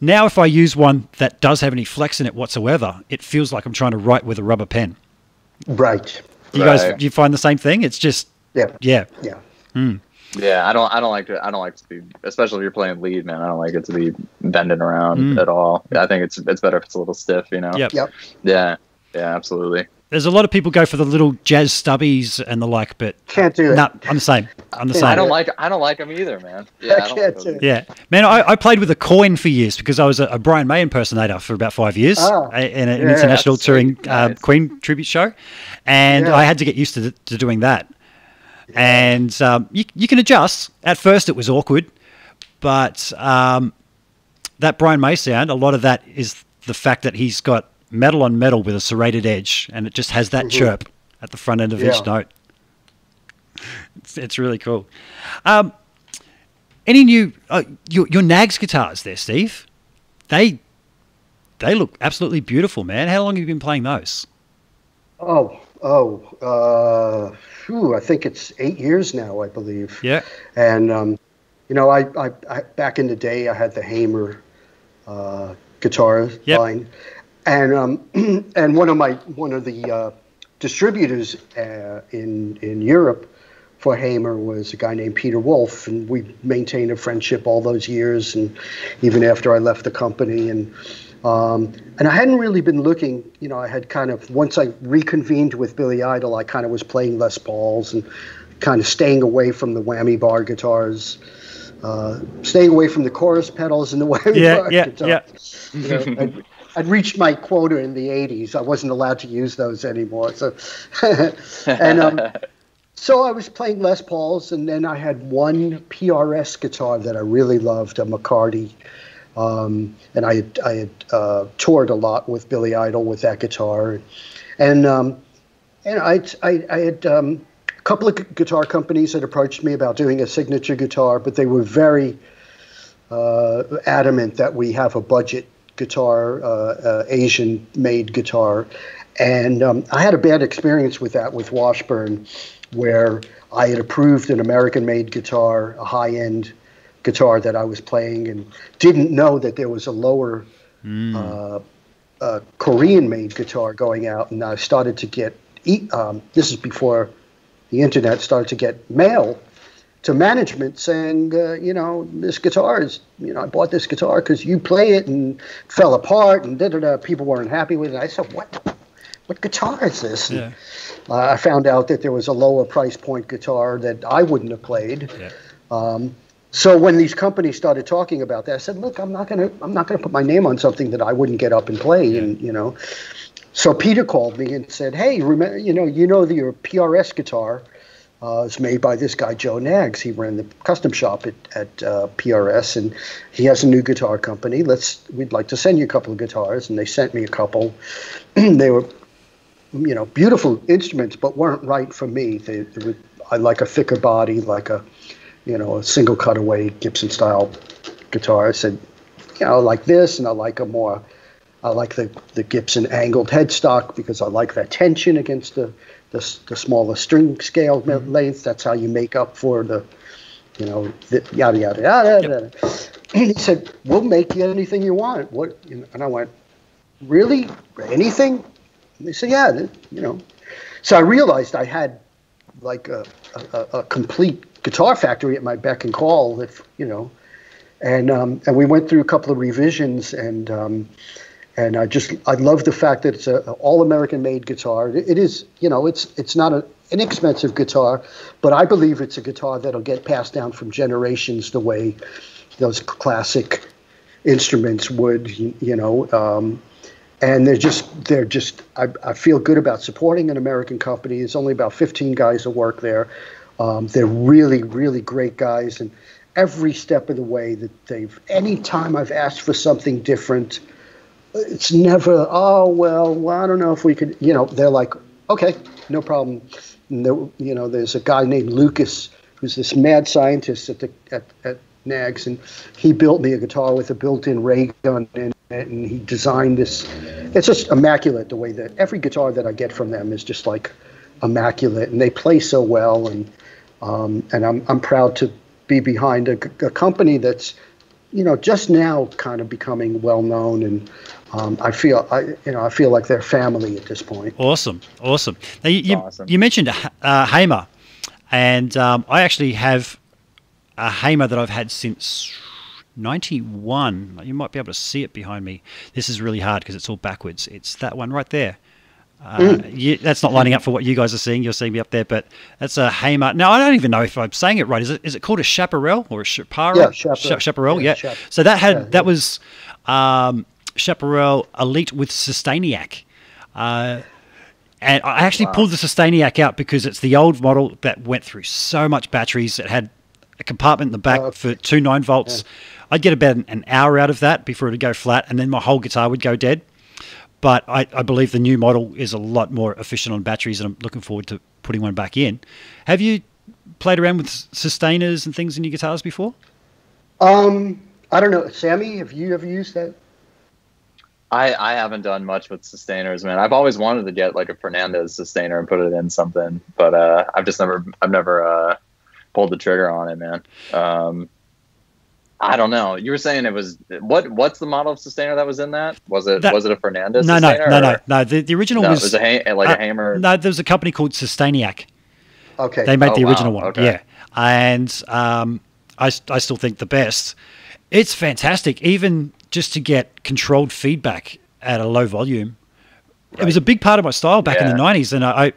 Now, if I use one that does have any flex in it whatsoever, it feels like I'm trying to write with a rubber pen. Right. You guys, do you find the same thing? It's just, Yeah. yeah, Yeah. Yeah, I don't. I don't like to. I don't like to be, especially if you're playing lead, man. I don't like it to be bending around Mm. at all. I think it's it's better if it's a little stiff, you know. Yep. Yep. Yeah. Yeah. Absolutely. There's a lot of people go for the little jazz stubbies and the like, but Can't do it. no, I'm the same. I'm the same. I don't like I don't like them either, man. Yeah, I don't can't like do it. Yeah, man, I, I played with a coin for years because I was a, a Brian May impersonator for about five years a- in a- an yeah, international touring sweet. uh, Queen tribute show, and Yeah. I had to get used to, to doing that. And um, you, you can adjust. At first, it was awkward, but um, that Brian May sound, a lot of that is the fact that he's got metal on metal with a serrated edge, and it just has that chirp at the front end of each Mm-hmm. Note. It's, it's really cool. Um, any new uh, your your Knaggs guitars there, Steve? They they look absolutely beautiful, man. How long have you been playing those? Oh, oh, uh, phew, I think it's eight years now, I believe. Yeah, And um, you know, I, I, I back in the day, I had the Hamer uh, guitar Yep. line, and um, <clears throat> and one of my one of the uh, distributors uh, in in Europe for Hamer was a guy named Peter Wolf, and we maintained a friendship all those years, and even after I left the company, and um, and I hadn't really been looking. You know, I had kind of once I reconvened with Billy Idol, I kind of was playing Les Pauls and kind of staying away from the whammy bar guitars, uh, staying away from the chorus pedals and the <laughs> whammy Yeah, bar yeah, guitars. You know, I'd reached my quota in the 80s. I wasn't allowed to use those anymore. So, <laughs> and um, so I was playing Les Pauls, and then I had one PRS guitar that I really loved, a McCarty. Um, and I had, I had uh, toured a lot with Billy Idol with that guitar, and um, and I I, I had um, a couple of guitar companies that approached me about doing a signature guitar, but they were very uh, adamant that we have a budget guitar, uh, uh, Asian-made guitar, and um, I had a bad experience with that with Washburn, where I had approved an American-made guitar, a high-end guitar that I was playing, and didn't know that there was a lower uh, uh, Korean-made guitar going out, and I started to get. Um, this is before the internet started to get mail to management saying, uh, you know, this guitar is, you know, I bought this guitar because you play it and it fell apart and da da da. People weren't happy with it. I said, what? What guitar is this? And, Yeah. uh, I found out that there was a lower price point guitar that I wouldn't have played. Yeah. Um, so when these companies started talking about that, I said, "Look, I'm not gonna, I'm not gonna put my name on something that I wouldn't get up and play." And you know, so Peter called me and said, "Hey, remember, you know, you know that your PRS guitar uh, is made by this guy Joe Knaggs. He ran the custom shop at, at uh, PRS, and he has a new guitar company. Let's, we'd like to send you a couple of guitars." And they sent me a couple. <clears throat> they were, you know, beautiful instruments, but weren't right for me. They, they were, I like a thicker body, like a, you know, a single cutaway Gibson style guitar. I said, you know, I like this, and I like a more, I like the, the Gibson angled headstock because I like that tension against the, the, the smaller string scale me- length. That's how you make up for the, you know, the yada yada yada. yada. And he said, "We'll make you anything you want." What? And I went, "Really? Anything?" And they said, "Yeah, you know." So I realized I had like a, a, a complete guitar factory at my beck and call. If you know, and um, and we went through a couple of revisions, and um, and I just I love the fact that it's a, a all American made guitar. It, it is you know it's it's not an inexpensive guitar, but I believe it's a guitar that'll get passed down from generations the way those classic instruments would. You, you know. Um, and they're just they're just I, I feel good about supporting an American company. There's only about 15 guys that work there. Um, they're really really great guys, and every step of the way that they've any time I've asked for something different, it's never oh well, well I don't know if we could you know they're like okay no problem. There, you know there's a guy named Lucas who's this mad scientist at the at, at Knaggs, and he built me a guitar with a built-in ray gun in it, and he designed this. It's just immaculate the way that every guitar that I get from them is just like immaculate, and they play so well, and um, and I'm I'm proud to be behind a, a company that's you know just now kind of becoming well known, and um, I feel I you know I feel like they're family at this point. Awesome, awesome. Now you, you, awesome. you mentioned uh, Hamer, and um, I actually have a Hamer that I've had since '91. You might be able to see it behind me. This is really hard because it's all backwards. It's that one right there. Uh, mm. you, that's not lining up for what you guys are seeing. You're seeing me up there, but that's a Hamer. Now I don't even know if I'm saying it right. Is it is it called a chaparral or a chaparral? Yeah, chaparral. chaparral. Yeah. yeah. So that had yeah, that was um, chaparral elite with Sustainiac. Uh, and I actually wow. pulled the Sustainiac out because it's the old model that went through so much batteries. It had a compartment in the back oh, okay. for two nine volts. Yeah. I'd get about an hour out of that before it would go flat, and then my whole guitar would go dead. But I, I believe the new model is a lot more efficient on batteries, and I'm looking forward to putting one back in. Have you played around with sustainers and things in your guitars before? Um, I don't know, Sammy. Have you ever used that? I, I haven't done much with sustainers, man. I've always wanted to get like a Fernandes sustainer and put it in something, but uh, I've just never I've never uh, pulled the trigger on it, man. Um, I don't know. You were saying it was what? What's the model of sustainer that was in that? Was it that, was it a Fernandes? No, no, no, no, no. The, the original no, was, was a ha- like uh, a Hamer. No, there was a company called Sustainiac. Okay, they made oh, the original wow. one. Okay. Yeah, and um, I I still think the best. It's fantastic, even just to get controlled feedback at a low volume. Right. It was a big part of my style back yeah. in the '90s, and I I,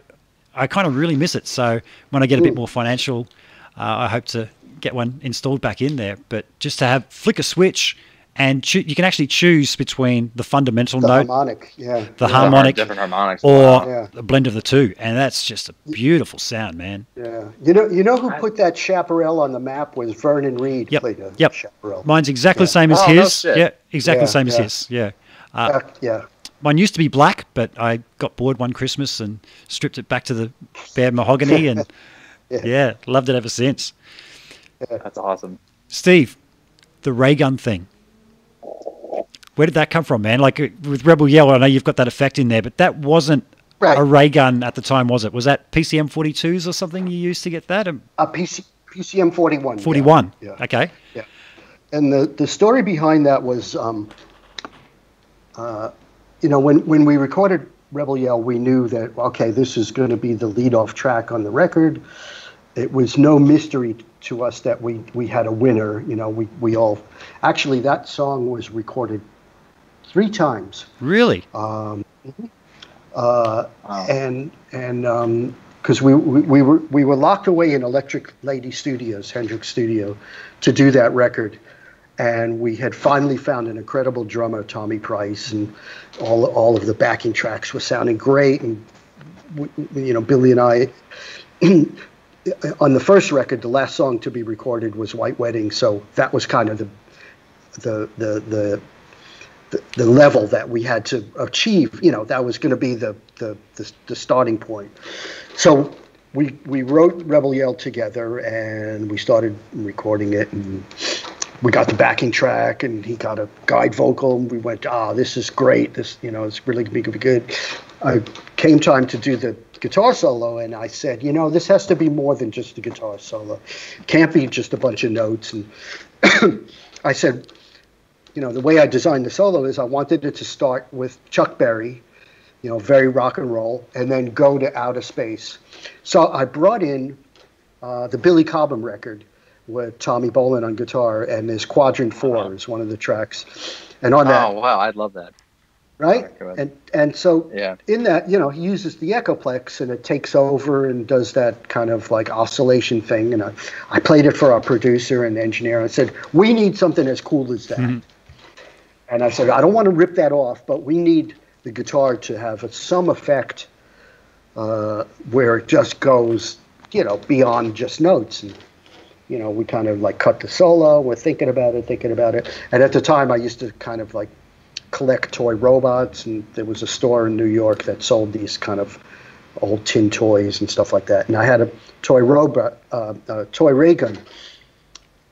I kind of really miss it. So when I get a bit more financial, uh, I hope to get one installed back in there. But just to have flick a switch and cho- you can actually choose between the fundamental the note, harmonic, yeah, the harmonic, different harmonics, or yeah. a blend of the two, and that's just a beautiful sound, man. Yeah, you know, you know who put that chaparral on the map was Vernon Reid. Yep. Played a yep. chaparral. Mine's exactly yeah. the same as oh, his. No yeah, exactly yeah, the same yeah. as his. Yeah. Uh, yeah. Mine used to be black, but I got bored one Christmas and stripped it back to the bare mahogany, and <laughs> yeah, loved it ever since. Yeah. That's awesome. Steve, the ray gun thing. Where did that come from, man? Like uh, with Rebel Yell, I know you've got that effect in there, but that wasn't right. a ray gun at the time, was it? Was that PCM 42s or something you used to get that? A PC, PCM 41. 41. Yeah. yeah. Okay. Yeah. And the, the story behind that was, um, uh, you know, when, when we recorded Rebel Yell, we knew that, okay, this is going to be the lead off track on the record. It was no mystery to us that we we had a winner. You know, we we all actually that song was recorded three times. Really? Um, uh, wow. And and because um, we, we, we were we were locked away in Electric Lady Studios, Hendrix Studio, to do that record, and we had finally found an incredible drummer, Tommy Price, and all all of the backing tracks were sounding great, and you know Billy and I. <clears throat> on the first record, the last song to be recorded was White Wedding, so that was kind of the the the the the, level that we had to achieve. You know, that was going to be the, the the the starting point. So we we wrote Rebel Yell together, and we started recording it, and we got the backing track, and he got a guide vocal, and we went, ah, this is great. This you know, it's really going to be good. I came time to do the guitar solo, and I said, you know, this has to be more than just a guitar solo. Can't be just a bunch of notes. And <clears throat> I said, you know, the way I designed the solo is I wanted it to start with Chuck Berry, you know, very rock and roll, and then go to outer space. So I brought in uh, the Billy Cobham record with Tommy Bolin on guitar, and there's Quadrant Four is one of the tracks. And on that, oh wow, I'd love that right? And and so yeah. in that, you know, he uses the Echoplex and it takes over and does that kind of like oscillation thing. And I, I played it for our producer and engineer. I said, we need something as cool as that. Mm-hmm. And I said, I don't want to rip that off, but we need the guitar to have some effect uh, where it just goes, you know, beyond just notes. And you know, we kind of like cut the solo. We're thinking about it, thinking about it. And at the time, I used to kind of like collect toy robots, and there was a store in New York that sold these kind of old tin toys and stuff like that. And I had a toy robot, uh, a toy ray gun,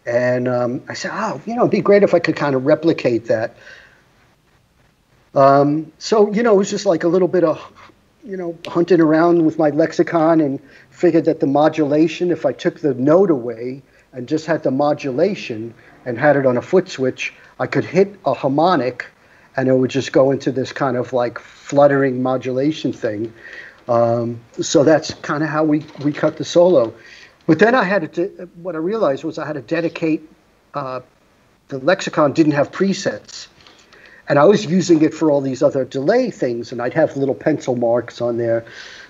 and um, I said, "Oh, you know, it'd be great if I could kind of replicate that." Um, so you know, it was just like a little bit of, you know, hunting around with my lexicon and figured that the modulation, if I took the note away and just had the modulation and had it on a foot switch, I could hit a harmonic and it would just go into this kind of like fluttering modulation thing. Um, so that's kind of how we, we cut the solo. But then I had to, what I realized was I had to dedicate, uh, the lexicon didn't have presets. and I was using it for all these other delay things, and I'd have little pencil marks on there.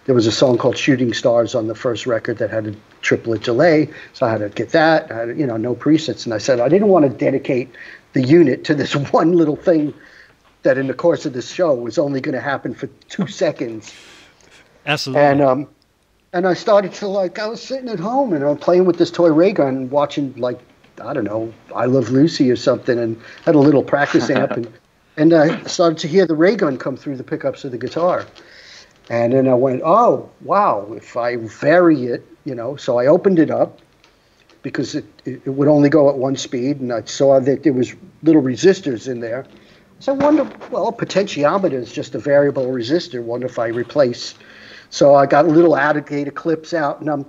There was a song called "Shooting Stars" on the first record that had a triplet delay, so I had to get that. I had, you know, no presets, and I said I didn't want to dedicate the unit to this <laughs> one little thing that, in the course of this show, was only going to happen for two seconds. Absolutely. And um, and I started to like I was sitting at home and I'm playing with this toy ray gun, watching like I don't know, I Love Lucy or something, and had a little practice amp, and <laughs> and I started to hear the ray gun come through the pickups of the guitar, and then I went, oh wow, if I vary it, you know, so I opened it up because it, it would only go at one speed, and I saw that there was little resistors in there. So I wonder, well, potentiometer is just a variable resistor. Wonder if I replace. So I got a little alligator clips out, and I'm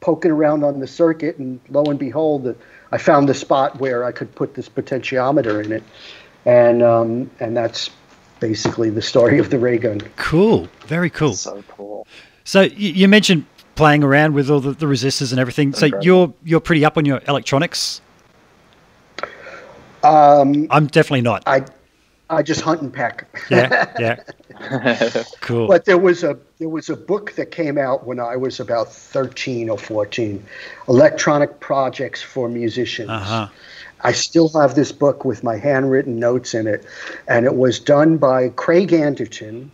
poking around on the circuit, and lo and behold, I found the spot where I could put this potentiometer in it, and um, and that's basically the story of the ray gun. Cool, very cool. So cool. So you, you mentioned playing around with all the, the resistors and everything. So Incredible. you're you're pretty up on your electronics. Um, I'm definitely not. I I just hunt and peck. Yeah, <laughs> yeah, cool. But there was a there was a book that came out when I was about thirteen or fourteen, Electronic Projects for Musicians. Uh huh. I still have this book with my handwritten notes in it, and it was done by Craig Anderton,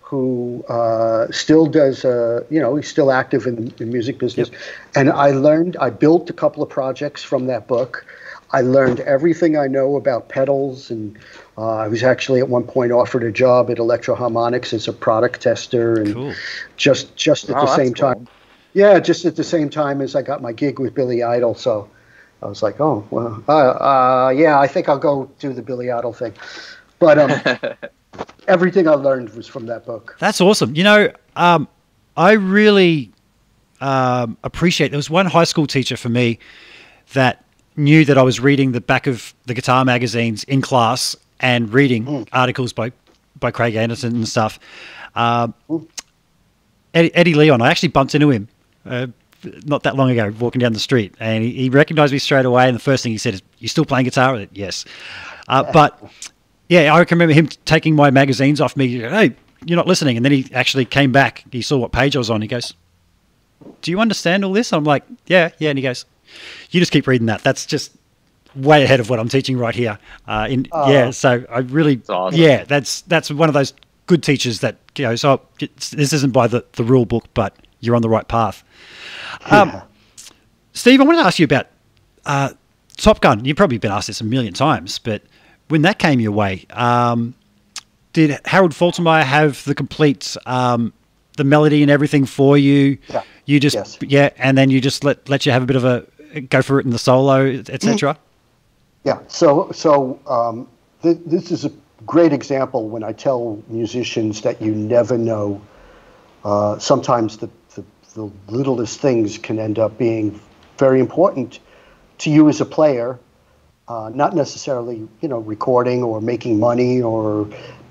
who uh, still does, uh, you know, he's still active in the music business. And I learned, I built a couple of projects from that book. I learned everything I know about pedals, and uh, I was actually at one point offered a job at Electro-Harmonix as a product tester, and Cool. just just at Oh, the same cool. time. Yeah, just at the same time as I got my gig with Billy Idol. So I was like, oh, well, uh, uh, yeah, I think I'll go do the Billy Idol thing. But um, <laughs> everything I learned was from that book. That's awesome. You know, um, I really um, appreciate. There was one high school teacher for me that knew that I was reading the back of the guitar magazines in class and reading articles by by Craig Anderton and stuff. Um, Eddie, Eddie Leon, I actually bumped into him uh, not that long ago, walking down the street, and he, he recognized me straight away. And the first thing he said is, "You still playing guitar?" Said, Yes, uh, but yeah, I can remember him taking my magazines off me. Hey, you're not listening. And then he actually came back. He saw what page I was on. He goes, "Do you understand all this?" I'm like, "Yeah, yeah." And he goes, "You just keep reading that. That's just way ahead of what I'm teaching right here." Uh, in yeah, so I really, awesome. yeah, that's that's one of those good teachers that you know. So this isn't by the the rule book, but you're on the right path. Um, Steve, I wanted to ask you about uh, Top Gun. You've probably been asked this a million times, but when that came your way, um, did Harold Faltermeyer have the complete um, the melody and everything for you? Yeah. You just Yes. yeah, and then you just let let you have a bit of a go for it in the solo, etc. Yeah. So so um, th- this is a great example when I tell musicians that you never know. Uh, sometimes the, the the littlest things can end up being very important to you as a player. Uh, not necessarily, you know, recording or making money or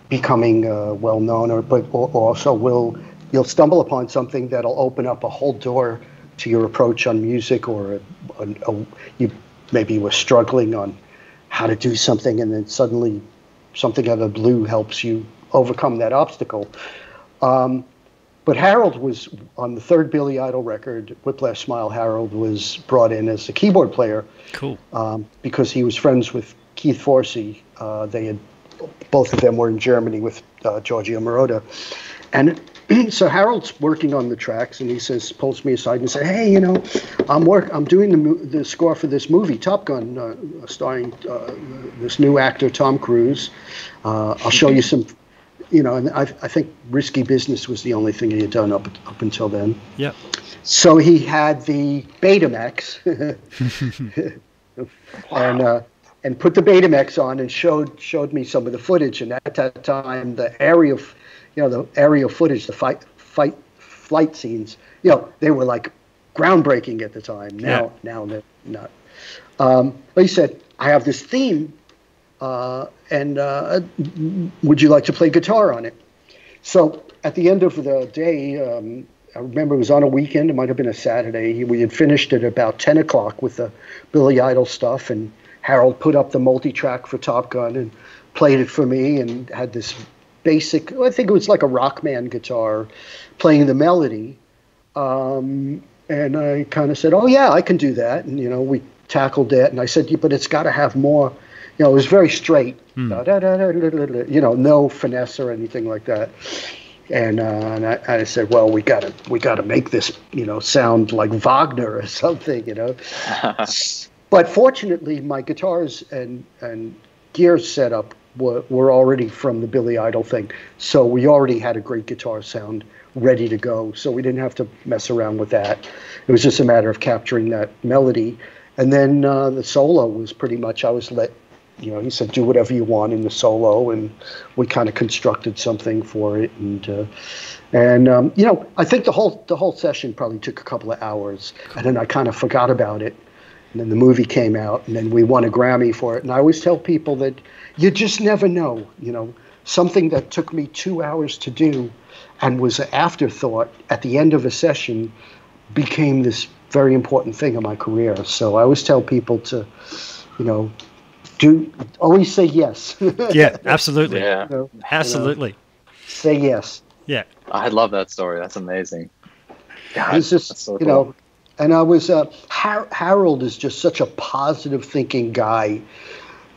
becoming uh, well known, or but also will you'll stumble upon something that'll open up a whole door to your approach on music, or a, a, a, you maybe were struggling on how to do something, and then suddenly something out of the blue helps you overcome that obstacle. Um, but Harold was on the third Billy Idol record, Whiplash Smile. Harold was brought in as a keyboard player Cool. um, because he was friends with Keith Forsey. Uh, they had both of them were in Germany with uh, Giorgio Moroder, and <clears throat> so Harold's working on the tracks, and he says, pulls me aside and says, "Hey, you know, I'm work, I'm doing the mo- the score for this movie, Top Gun, uh, starring uh, this new actor Tom Cruise. Uh, I'll show you some." You know, and I, I think Risky Business was the only thing he had done up up until then. Yep. So he had the Betamax, <laughs> and uh, and put the Betamax on and showed showed me some of the footage. And at that time, the aerial, you know, the aerial footage, the fight fight flight scenes, you know, they were like groundbreaking at the time. Now now they're not. Um, but he said, I have this theme, uh, and uh, would you like to play guitar on it? So at the end of the day, um, I remember it was on a weekend. It might have been a Saturday. We had finished at about 10 o'clock with the Billy Idol stuff, and Harold put up the multi-track for Top Gun, and played it for me and had this basic, I think it was like a Rockman guitar playing the melody. Um, and I kind of said, "Oh yeah, I can do that." And you know, we tackled it, and I said, yeah, "But it's got to have more." You know, it was very straight. Hmm. You know, no finesse or anything like that. And, uh, and I, I, said, "Well, we got to we got to make this, you know, sound like Wagner or <laughs> something, you know." <laughs> but fortunately, my guitars and and gear setup were, were already from the Billy Idol thing, so we already had a great guitar sound ready to go. So we didn't have to mess around with that. It was just a matter of capturing that melody. And then uh, the solo was pretty much I was let, you know, he said do whatever you want in the solo, and we kind of constructed something for it. And uh, and um, you know, I think the whole the whole session probably took a couple of hours, and then I kind of forgot about it. And then the movie came out, and then we won a Grammy for it. And I always tell people that you just never know, you know, something that took me two hours to do and was an afterthought at the end of a session became this very important thing in my career. So I always tell people to, you know, do always say yes. <laughs> yeah, absolutely. Yeah, you know, absolutely. You know, say yes. Yeah, I love that story. That's amazing. God, it's just so you cool. know, and I was uh, Har- Harold is just such a positive thinking guy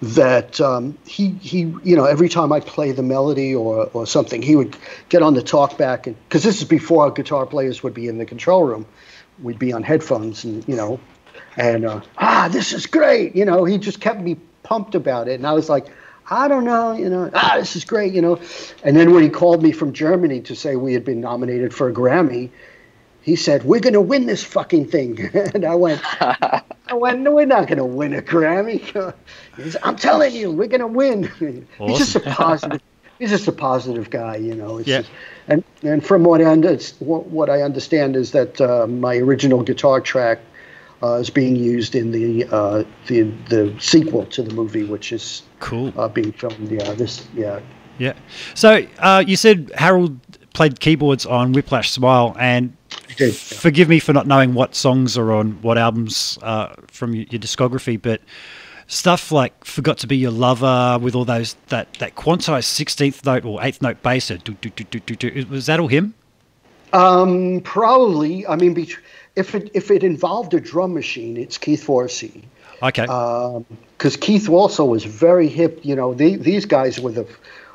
that um, he he you know every time I play the melody or or something he would get on the talkback and because this is before guitar players would be in the control room. We'd be on headphones and you know and uh, ah this is great you know he just kept me pumped about it. And I was like I don't know you know ah this is great you know. And then when he called me from Germany to say we had been nominated for a Grammy he said, "We're going to win this fucking thing," <laughs> and I went, <laughs> "I went, no, we're not going to win a Grammy." <laughs> Said, I'm telling you, we're going to win. Awesome. He's just a positive. he's just a positive guy, you know. It's yeah. Just, and and from what I under, what I understand is that uh, my original guitar track uh, is being used in the uh, the the sequel to the movie, which is cool. Uh, being filmed. Yeah, this. Yeah. Yeah. So uh, you said Harold played keyboards on Whiplash Smile, and did. Forgive me for not knowing what songs are on what albums uh, from your, your, discography, but stuff like "Forgot to Be Your Lover" with all those that that quantized sixteenth note or eighth note bass. Do, do, do, was that all him? Um, probably. I mean, if it if it involved a drum machine, it's Keith Forsey. Okay. Because um, Keith also was very hip. You know, they, these guys were the,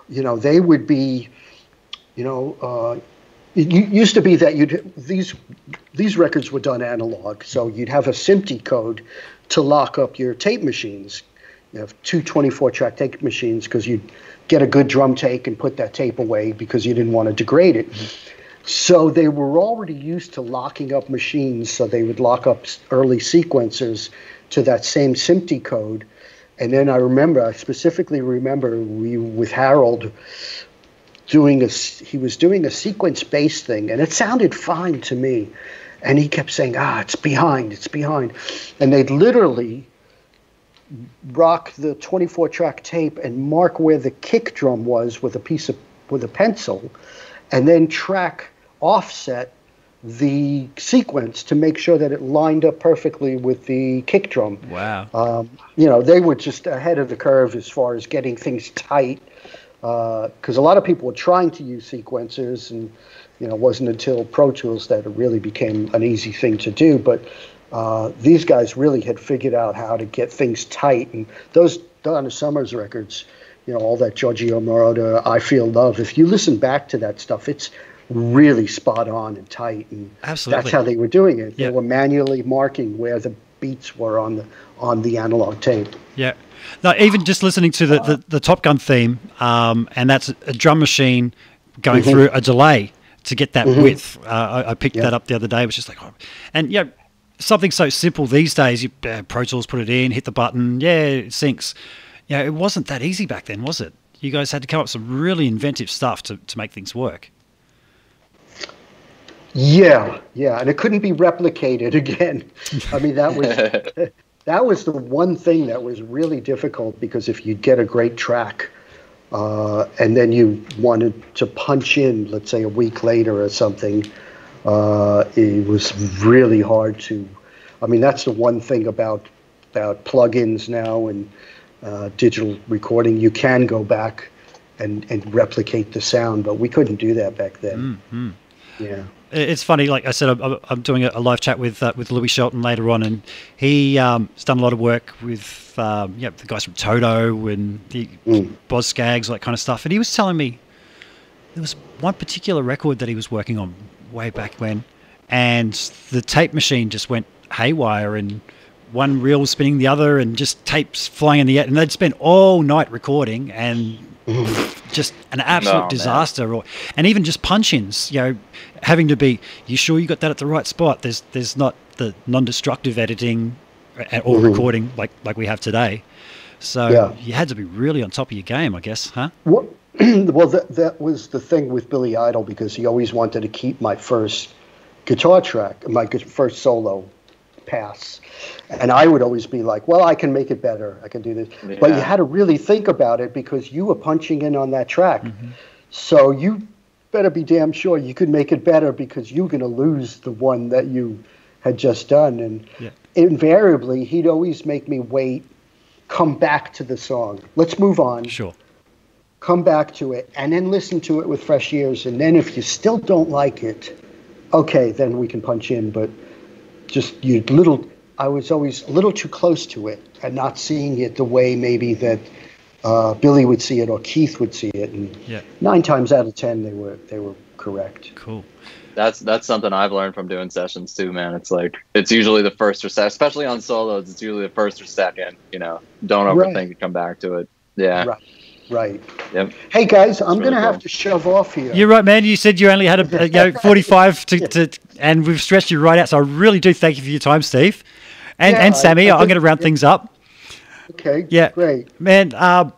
you know, they would be, you know, uh, it used to be that you'd these these records were done analog, so you'd have a SMPTE code to lock up your tape machines. You have two 24 track tape machines because you'd get a good drum take and put that tape away because you didn't want to degrade it. So they were already used to locking up machines, so they would lock up early sequencers to that same SMPTE code. And then I remember, I specifically remember we with Harold, doing a he was doing a sequence based thing and it sounded fine to me and he kept saying ah it's behind it's behind and they'd literally rock the 24 track tape and mark where the kick drum was with a piece of with a pencil and then track offset the sequence to make sure that it lined up perfectly with the kick drum. Wow. Um, you know, they were just ahead of the curve as far as getting things tight because uh, a lot of people were trying to use sequencers, and you know, it wasn't until Pro Tools that it really became an easy thing to do. But uh, these guys really had figured out how to get things tight, and those Donna Summers records, you know, all that Giorgio Moroder, I Feel Love. If you listen back to that stuff, it's really spot on and tight, and Absolutely. that's how they were doing it. They were manually marking where the beats were on the on the analog tape. Yeah. Now, even just listening to the, the, the Top Gun theme, um, and that's a drum machine going mm-hmm. through a delay to get that mm-hmm. width. Uh, I, I, picked that up the other day. It was just like, oh. and yeah, something so simple these days. You uh, Pro Tools put it in, hit the button, yeah, it syncs. Yeah, it wasn't that easy back then, was it? You guys had to come up with some really inventive stuff to, to make things work. Yeah, yeah, and it couldn't be replicated <laughs> again. I mean, that was <laughs> that was the one thing that was really difficult because if you get a great track uh, and then you wanted to punch in, let's say a week later or something, uh, it was really hard to. I mean, that's the one thing about about plugins now and uh, digital recording, you can go back and, and replicate the sound, but we couldn't do that back then. Mm-hmm. Yeah. It's funny, like I said, I'm, I'm doing a live chat with uh, with Louie Shelton later on, and he um, has done a lot of work with um, yeah the guys from Toto and the Mm. Boz Skaggs, all that kind of stuff. And he was telling me there was one particular record that he was working on way back when, and the tape machine just went haywire, and one reel spinning the other, and just tapes flying in the air, and they'd spent all night recording, and just an absolute man. disaster or and even just punch-ins you know having to be you sure you got that at the right spot there's there's not the non-destructive editing uh, or Mhm. recording like like we have today so Yeah. you had to be really on top of your game i guess huh What, <clears throat> well, that, that was the thing with Billy Idol because he always wanted to keep my first guitar track, my first solo pass. And I would always be like, well, I can make it better. I can do this. But you had to really think about it because you were punching in on that track. Mm-hmm. So you better be damn sure you could make it better because you're going to lose the one that you had just done. And Yeah. invariably, he'd always make me wait, come back to the song. Let's move on sure come back to it and then listen to it with fresh ears and then if you still don't like it okay then we can punch in but just you little i was always a little too close to it and not seeing it the way maybe that uh, billy would see it or keith would see it and yeah nine times out of ten they were they were correct cool That's that's something I've learned from doing sessions too, man. It's like it's usually the first or second, especially on solos. It's usually the first or second. You know, don't Right. overthink it. Come back to it. Yeah. Right. Right Yep. hey guys i'm really gonna have to shove off here you're right man you said you only had a, a, you know <laughs> 45 to, to and we've stretched you right out so i really do thank you for your time steve and Yeah, and sammy I I, am going to round things up okay Yeah. great Man, uh,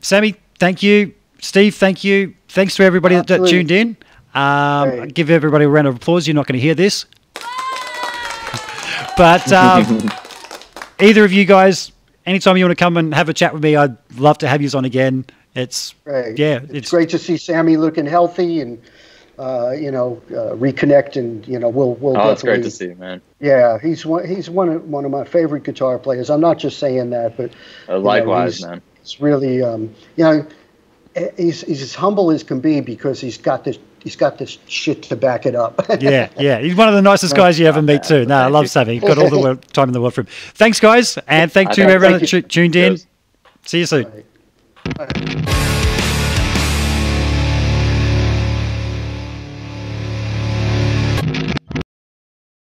Sammy, thank you. Steve, thank you. Thanks to everybody that, that tuned in. Um, Give everybody a round of applause. You're not going to hear this. <laughs> but um, <laughs> either of you guys, anytime you want to come and have a chat with me, I'd love to have you on again. It's Right. yeah, it's, it's great to see Sammy looking healthy and uh, you know uh, reconnect and you know we'll we'll Oh, it's great to see, man. Yeah, he's one he's one of one of my favorite guitar players. I'm not just saying that, but Uh, likewise, he's- man. it's really um, you know he's he's as humble as can be because he's got this he's got this shit to back it up. <laughs> yeah, yeah. He's one of the nicest guys you ever meet too. No, I Thank love you. Sammy. Got all the world, time in the world for him. Thanks, guys, and thank you, everyone that tu- tuned in. See you soon. Right.